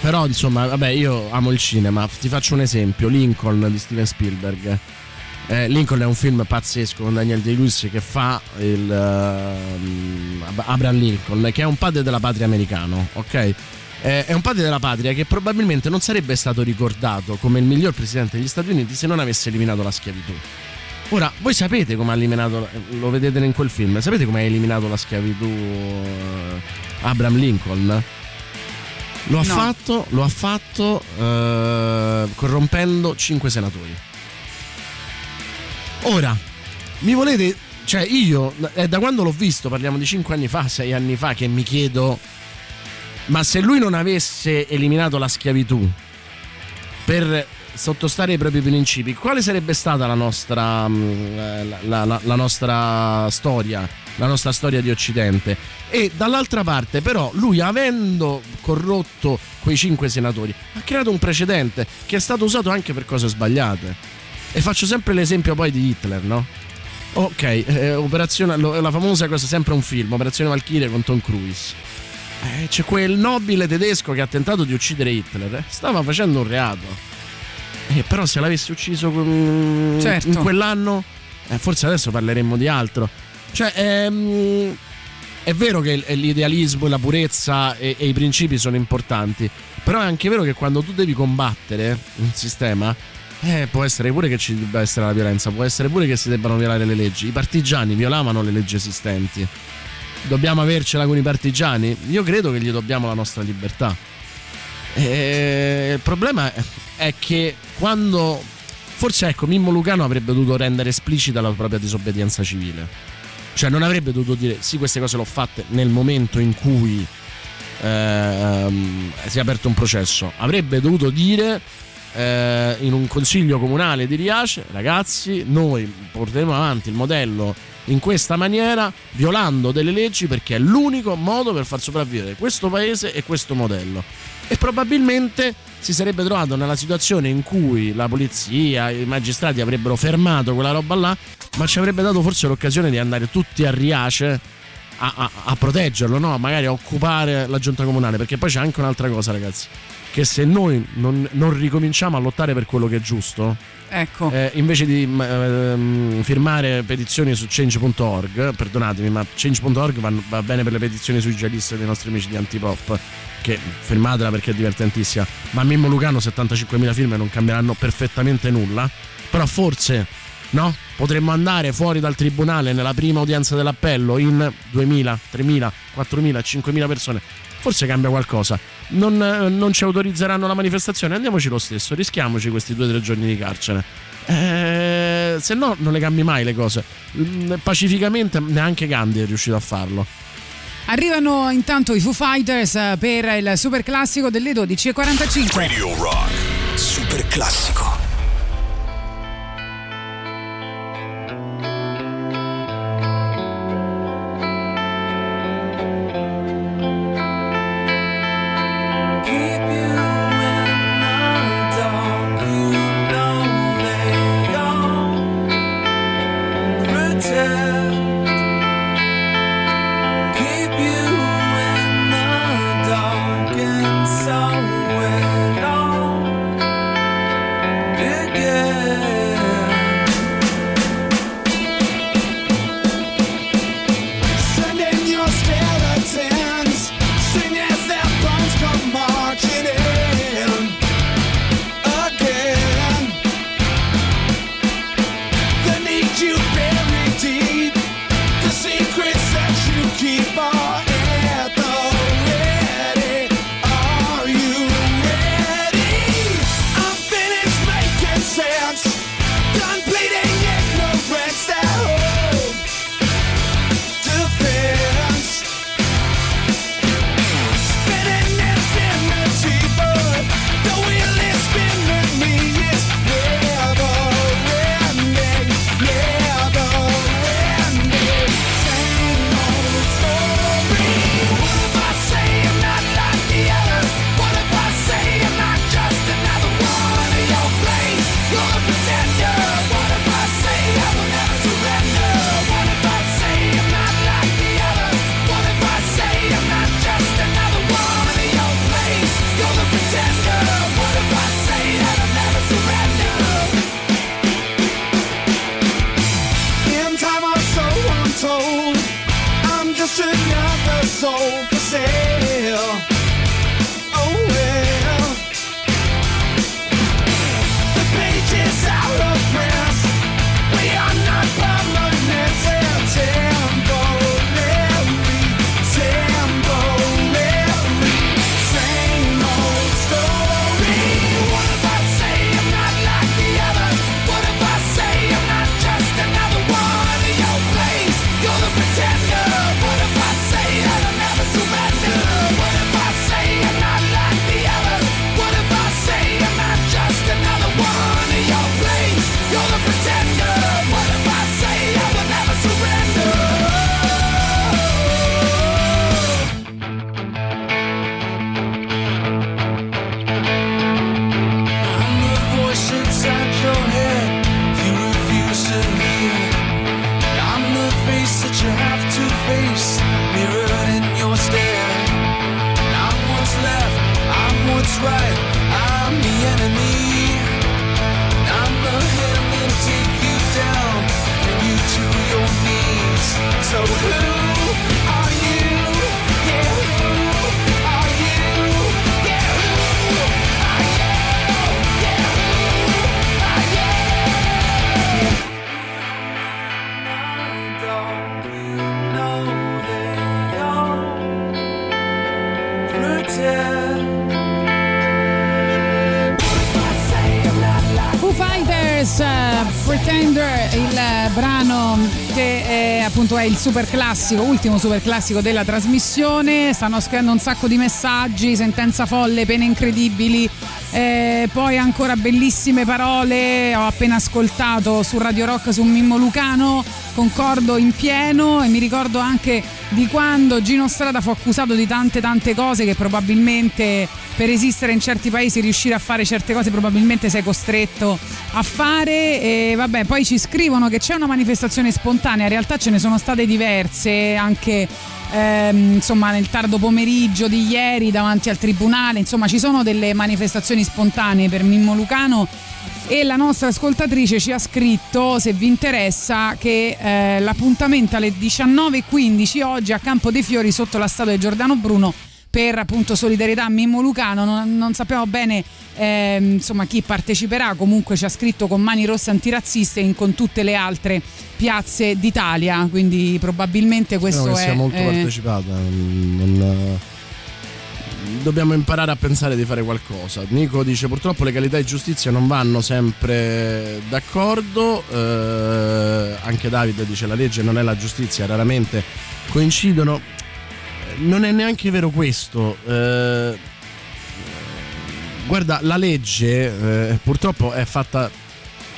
però, insomma, vabbè, io amo il cinema. Ti faccio un esempio: Lincoln di Steven Spielberg. Eh, Lincoln è un film pazzesco con Daniel Day-Lewis che fa il Ab- Abraham Lincoln, che è un padre della patria americano, ok? Eh, è un padre della patria che probabilmente non sarebbe stato ricordato come il miglior presidente degli Stati Uniti se non avesse eliminato la schiavitù. Ora, voi sapete come ha eliminato, lo vedete in quel film, sapete come ha eliminato la schiavitù eh, Abraham Lincoln? Lo ha No. fatto, lo ha fatto eh, corrompendo cinque senatori. Ora, mi volete, cioè io, è da quando l'ho visto, parliamo di cinque anni fa, sei anni fa, che mi chiedo, ma se lui non avesse eliminato la schiavitù per sottostare ai propri principi, quale sarebbe stata la nostra, mm, eh, la- la- la nostra storia, la nostra storia di Occidente? E dall'altra parte, però, lui avendo corrotto quei cinque senatori, ha creato un precedente che è stato usato anche per cose sbagliate. E faccio sempre l'esempio poi di Hitler, no? Ok, eh, la famosa cosa, sempre un film, Operazione Valkyrie con Tom Cruise. Eh, c'è quel nobile tedesco che ha tentato di uccidere Hitler. eh, Stava facendo un reato. Eh, però se l'avessi ucciso mm, Certo. in quell'anno, eh, forse adesso parleremmo di altro. Cioè, ehm, è vero che il- l'idealismo, la purezza e, e i principi sono importanti, però è anche vero che quando tu devi combattere un sistema, eh, può essere pure che ci debba essere la violenza, può essere pure che si debbano violare le leggi. I partigiani violavano le leggi esistenti. Dobbiamo avercela con i partigiani? Io credo che gli dobbiamo la nostra libertà. E il problema è che quando. Forse ecco, Mimmo Lucano avrebbe dovuto rendere esplicita la propria disobbedienza civile. Cioè, non avrebbe dovuto dire sì, queste cose l'ho fatte nel momento in cui ehm, si è aperto un processo. Avrebbe dovuto dire eh, in un consiglio comunale di Riace, ragazzi, noi porteremo avanti il modello in questa maniera, violando delle leggi perché è l'unico modo per far sopravvivere questo paese e questo modello. E probabilmente si sarebbe trovato nella situazione in cui la polizia, i magistrati avrebbero fermato quella roba là, ma ci avrebbe dato forse l'occasione di andare tutti a Riace a, a- a proteggerlo, no? magari a occupare la giunta comunale, perché poi c'è anche un'altra cosa, ragazzi, che se noi non, non ricominciamo a lottare per quello che è giusto, ecco eh, invece di ehm, firmare petizioni su change.org, perdonatemi, ma change.org va, va bene per le petizioni sui jihadist dei nostri amici di Antipop, che firmatela perché è divertentissima, ma a Mimmo Lucano 75.000 firme non cambieranno perfettamente nulla, però forse no? Potremmo andare fuori dal tribunale nella prima udienza dell'appello in 2.000, 3.000, 4.000, 5.000 persone. Forse cambia qualcosa. Non, eh, non ci autorizzeranno la manifestazione, andiamoci lo stesso, rischiamoci questi due o tre giorni di carcere. Eh, se no, non le cambi mai le cose. Mm, Pacificamente, neanche Gandhi è riuscito a farlo. Arrivano intanto i Foo Fighters eh, per il super classico delle 12.45. Radio Rock. Super classico. Super classico, ultimo super classico della trasmissione. Stanno scrivendo un sacco di messaggi, sentenza folle, pene incredibili. eh, poi ancora bellissime parole, ho appena ascoltato su Radio Rock su Mimmo Lucano, concordo in pieno e mi ricordo anche di quando Gino Strada fu accusato di tante tante cose che probabilmente per esistere in certi paesi riuscire a fare certe cose probabilmente sei costretto a fare. E vabbè poi ci scrivono che c'è una manifestazione spontanea in realtà ce ne sono state diverse anche ehm, insomma nel tardo pomeriggio di ieri davanti al tribunale insomma ci sono delle manifestazioni spontanee per Mimmo Lucano e la nostra ascoltatrice ci ha scritto se vi interessa che eh, l'appuntamento alle 19.15 oggi a Campo dei Fiori sotto la statua di Giordano Bruno per appunto solidarietà a Mimmo Lucano non, non sappiamo bene ehm, insomma chi parteciperà comunque ci ha scritto con mani rosse antirazziste in- con tutte le altre piazze d'Italia quindi probabilmente questo che è sia molto eh, partecipata. non- Dobbiamo imparare a pensare di fare qualcosa. Nico dice: purtroppo legalità e giustizia non vanno sempre d'accordo. Eh, anche Davide dice: la legge non è la giustizia, raramente coincidono. Eh, Non è neanche vero questo. Eh, guarda, la legge eh, purtroppo è fatta.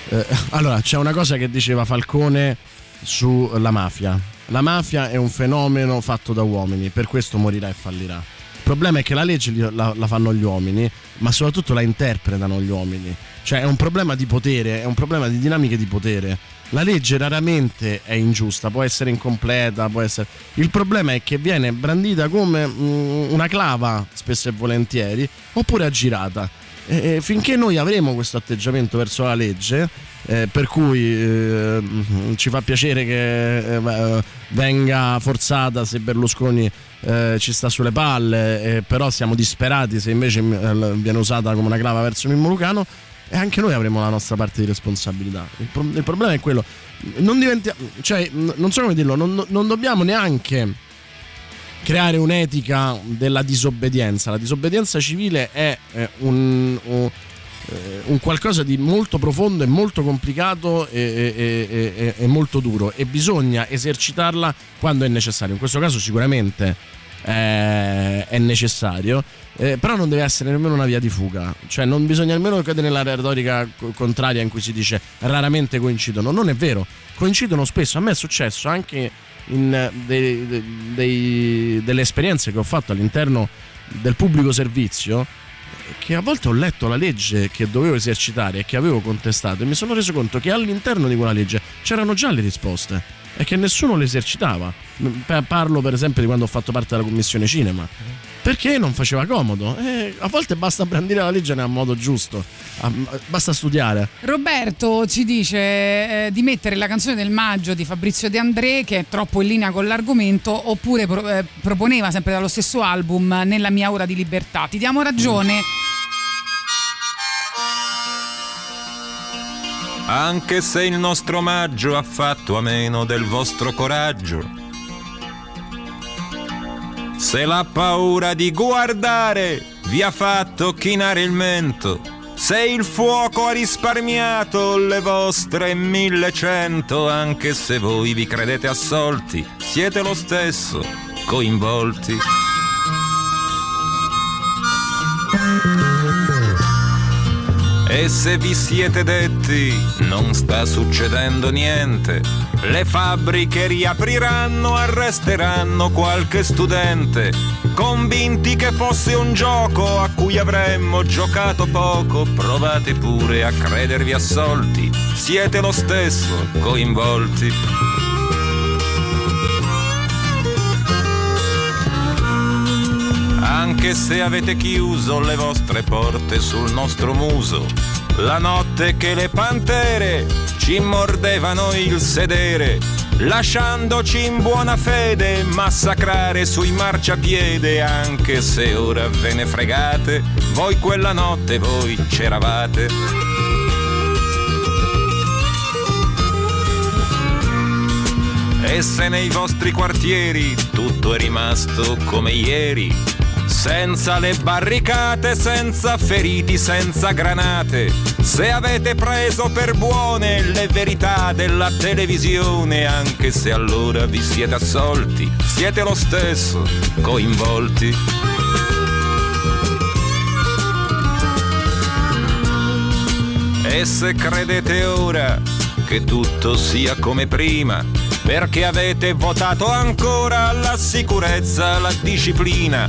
eh, allora, c'è una cosa che diceva Falcone sulla mafia. La mafia è un fenomeno fatto da uomini, per questo morirà e fallirà. Problema è che la legge la, la fanno gli uomini, ma soprattutto la interpretano gli uomini. Cioè è un problema di potere, è un problema di dinamiche di potere. La legge raramente è ingiusta, può essere incompleta, può essere... Il problema è che viene brandita come mm, una clava, spesso e volentieri, oppure aggirata. E e finché noi avremo questo atteggiamento verso la legge, eh, per cui eh, ci fa piacere che eh, venga forzata se Berlusconi eh, ci sta sulle palle, eh, però siamo disperati se invece eh, viene usata come una clava verso Mimmo Lucano e anche noi avremo la nostra parte di responsabilità. Il, pro- il problema è quello, non diventiamo, cioè, n- non so come dirlo, non, non dobbiamo neanche creare un'etica della disobbedienza. La disobbedienza civile è eh, un, eh, un qualcosa di molto profondo e molto complicato e, e- e- e- molto duro e bisogna esercitarla quando è necessario. In questo caso sicuramente eh, è necessario, eh, però non deve essere nemmeno una via di fuga, cioè non bisogna nemmeno cadere nella retorica co- contraria in cui si dice raramente coincidono, non è vero, coincidono spesso, a me è successo anche in eh, dei- dei- dei- delle esperienze che ho fatto all'interno del pubblico servizio che a volte ho letto la legge che dovevo esercitare e che avevo contestato e mi sono reso conto che all'interno di quella legge c'erano già le risposte e che nessuno le esercitava. Pa- Parlo per esempio di quando ho fatto parte della commissione cinema. Perché non faceva comodo. Eh, a volte basta brandire la legge nel modo giusto, basta studiare. Roberto ci dice eh, di mettere la canzone del maggio di Fabrizio De André che è troppo in linea con l'argomento oppure pro- eh, proponeva sempre dallo stesso album Nella mia ora di libertà. Ti diamo ragione. Anche se il nostro omaggio ha fatto a meno del vostro coraggio. Se la paura di guardare vi ha fatto chinare il mento. Se il fuoco ha risparmiato le vostre millecento, anche se voi vi credete assolti, siete lo stesso coinvolti. E se vi siete detti non sta succedendo niente, le fabbriche riapriranno, arresteranno qualche studente, convinti che fosse un gioco a cui avremmo giocato poco, provate pure a credervi assolti, siete lo stesso coinvolti. Anche se avete chiuso le vostre porte sul nostro muso, la notte che le pantere ci mordevano il sedere, lasciandoci in buona fede massacrare sui marciapiede, anche se ora ve ne fregate, voi quella notte voi c'eravate. E se nei vostri quartieri tutto è rimasto come ieri, senza le barricate, senza feriti, senza granate, se avete preso per buone le verità della televisione, anche se allora vi siete assolti, siete lo stesso coinvolti. E se credete ora che tutto sia come prima, perché avete votato ancora la sicurezza, la disciplina,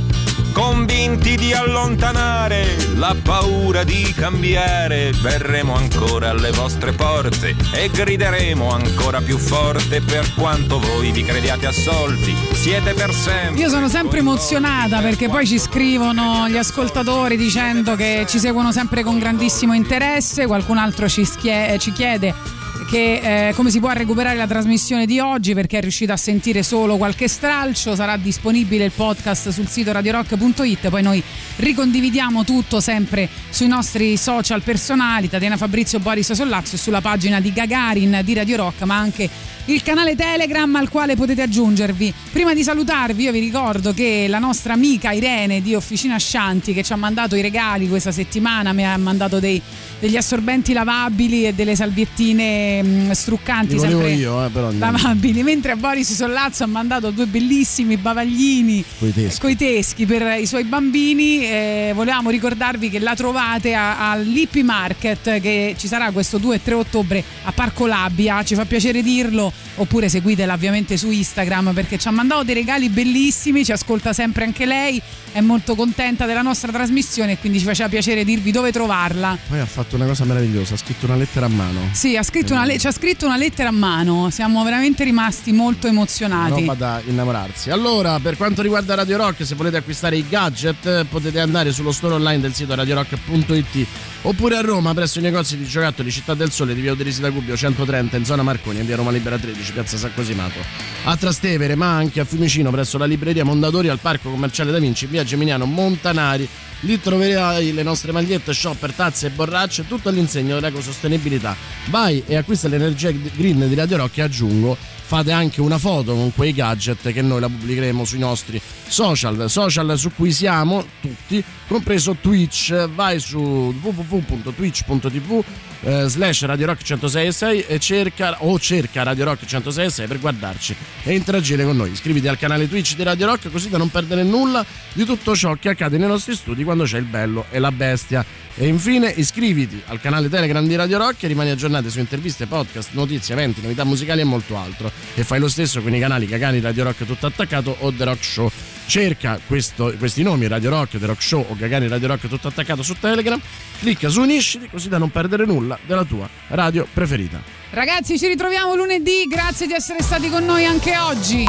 convinti di allontanare la paura di cambiare, verremo ancora alle vostre porte e grideremo ancora più forte per quanto voi vi crediate assolti, siete per sempre. Io sono sempre emozionata perché poi ci scrivono gli ascoltatori dicendo che ci seguono sempre con grandissimo interesse, qualcun altro ci, schie- ci chiede che eh, come si può recuperare la trasmissione di oggi perché è riuscito a sentire solo qualche stralcio sarà disponibile il podcast sul sito radiorock.it poi noi ricondividiamo tutto sempre sui nostri social personali Tatiana Fabrizio Boris Sollazzo e sulla pagina di Gagarin di Radio Rock ma anche il canale Telegram al quale potete aggiungervi. Prima di salutarvi io vi ricordo che la nostra amica Irene di Officina Scianti che ci ha mandato i regali questa settimana mi ha mandato dei, degli assorbenti lavabili e delle salviettine mh, struccanti Li sempre io, eh, però lavabili, mentre a Boris Sollazzo ha mandato due bellissimi bavaglini Coi teschi. coi teschi per i suoi bambini. Eh, volevamo ricordarvi che la trovate a- all'Hippie Market che ci sarà questo 2 e 3 ottobre a Parco Labbia. Ci fa piacere dirlo. Oppure seguitela ovviamente su Instagram perché ci ha mandato dei regali bellissimi. Ci ascolta sempre anche lei. È molto contenta della nostra trasmissione e quindi ci faceva piacere dirvi dove trovarla. Poi ha fatto una cosa meravigliosa, ha scritto una lettera a mano. Sì, ha scritto una le- ci ha scritto una lettera a mano. Siamo veramente rimasti molto emozionati. roba da innamorarsi. Allora, per quanto riguarda Radio Rock, se volete acquistare i gadget, eh, potete andare sullo store online del sito radiorock.it oppure a Roma presso i negozi di giocattoli Città del Sole di Via Uderisi da Gubbio 130 in zona Marconi, in Via Roma Libera 13, Piazza San Cosimato. A Trastevere, ma anche a Fiumicino presso la libreria Mondadori al Parco Commerciale Da Vinci, in Via Geminiano Montanari. Lì troverai le nostre magliette, shopper, tazze e borracce, tutto all'insegno dell'ecosostenibilità. Vai e acquista l'energia green di Radio Rock e aggiungo fate anche una foto con quei gadget che noi la pubblicheremo sui nostri social, social su cui siamo tutti, compreso Twitch. Vai su www.twitch.tv eh, slash Radio Rock 106.6 e cerca o cerca Radio Rock 106.6 per guardarci e interagire con noi. Iscriviti al canale Twitch di Radio Rock così da non perdere nulla di tutto ciò che accade nei nostri studi quando c'è il bello e la bestia. E infine iscriviti al canale Telegram di Radio Rock e rimani aggiornato su interviste, podcast, notizie, eventi, novità musicali e molto altro. E fai lo stesso con i canali Cagani Radio Rock tutto attaccato o The Rock Show. Cerca questo- questi nomi Radio Rock, The Rock Show o Gagani Radio Rock tutto attaccato su Telegram, clicca su unisciti così da non perdere nulla della tua radio preferita. Ragazzi, ci ritroviamo lunedì. Grazie di essere stati con noi anche oggi.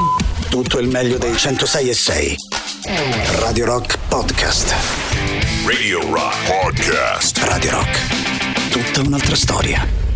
Tutto il meglio dei 106 e 6. Radio Rock Podcast. Radio Rock Podcast. Radio Rock. Tutta un'altra storia.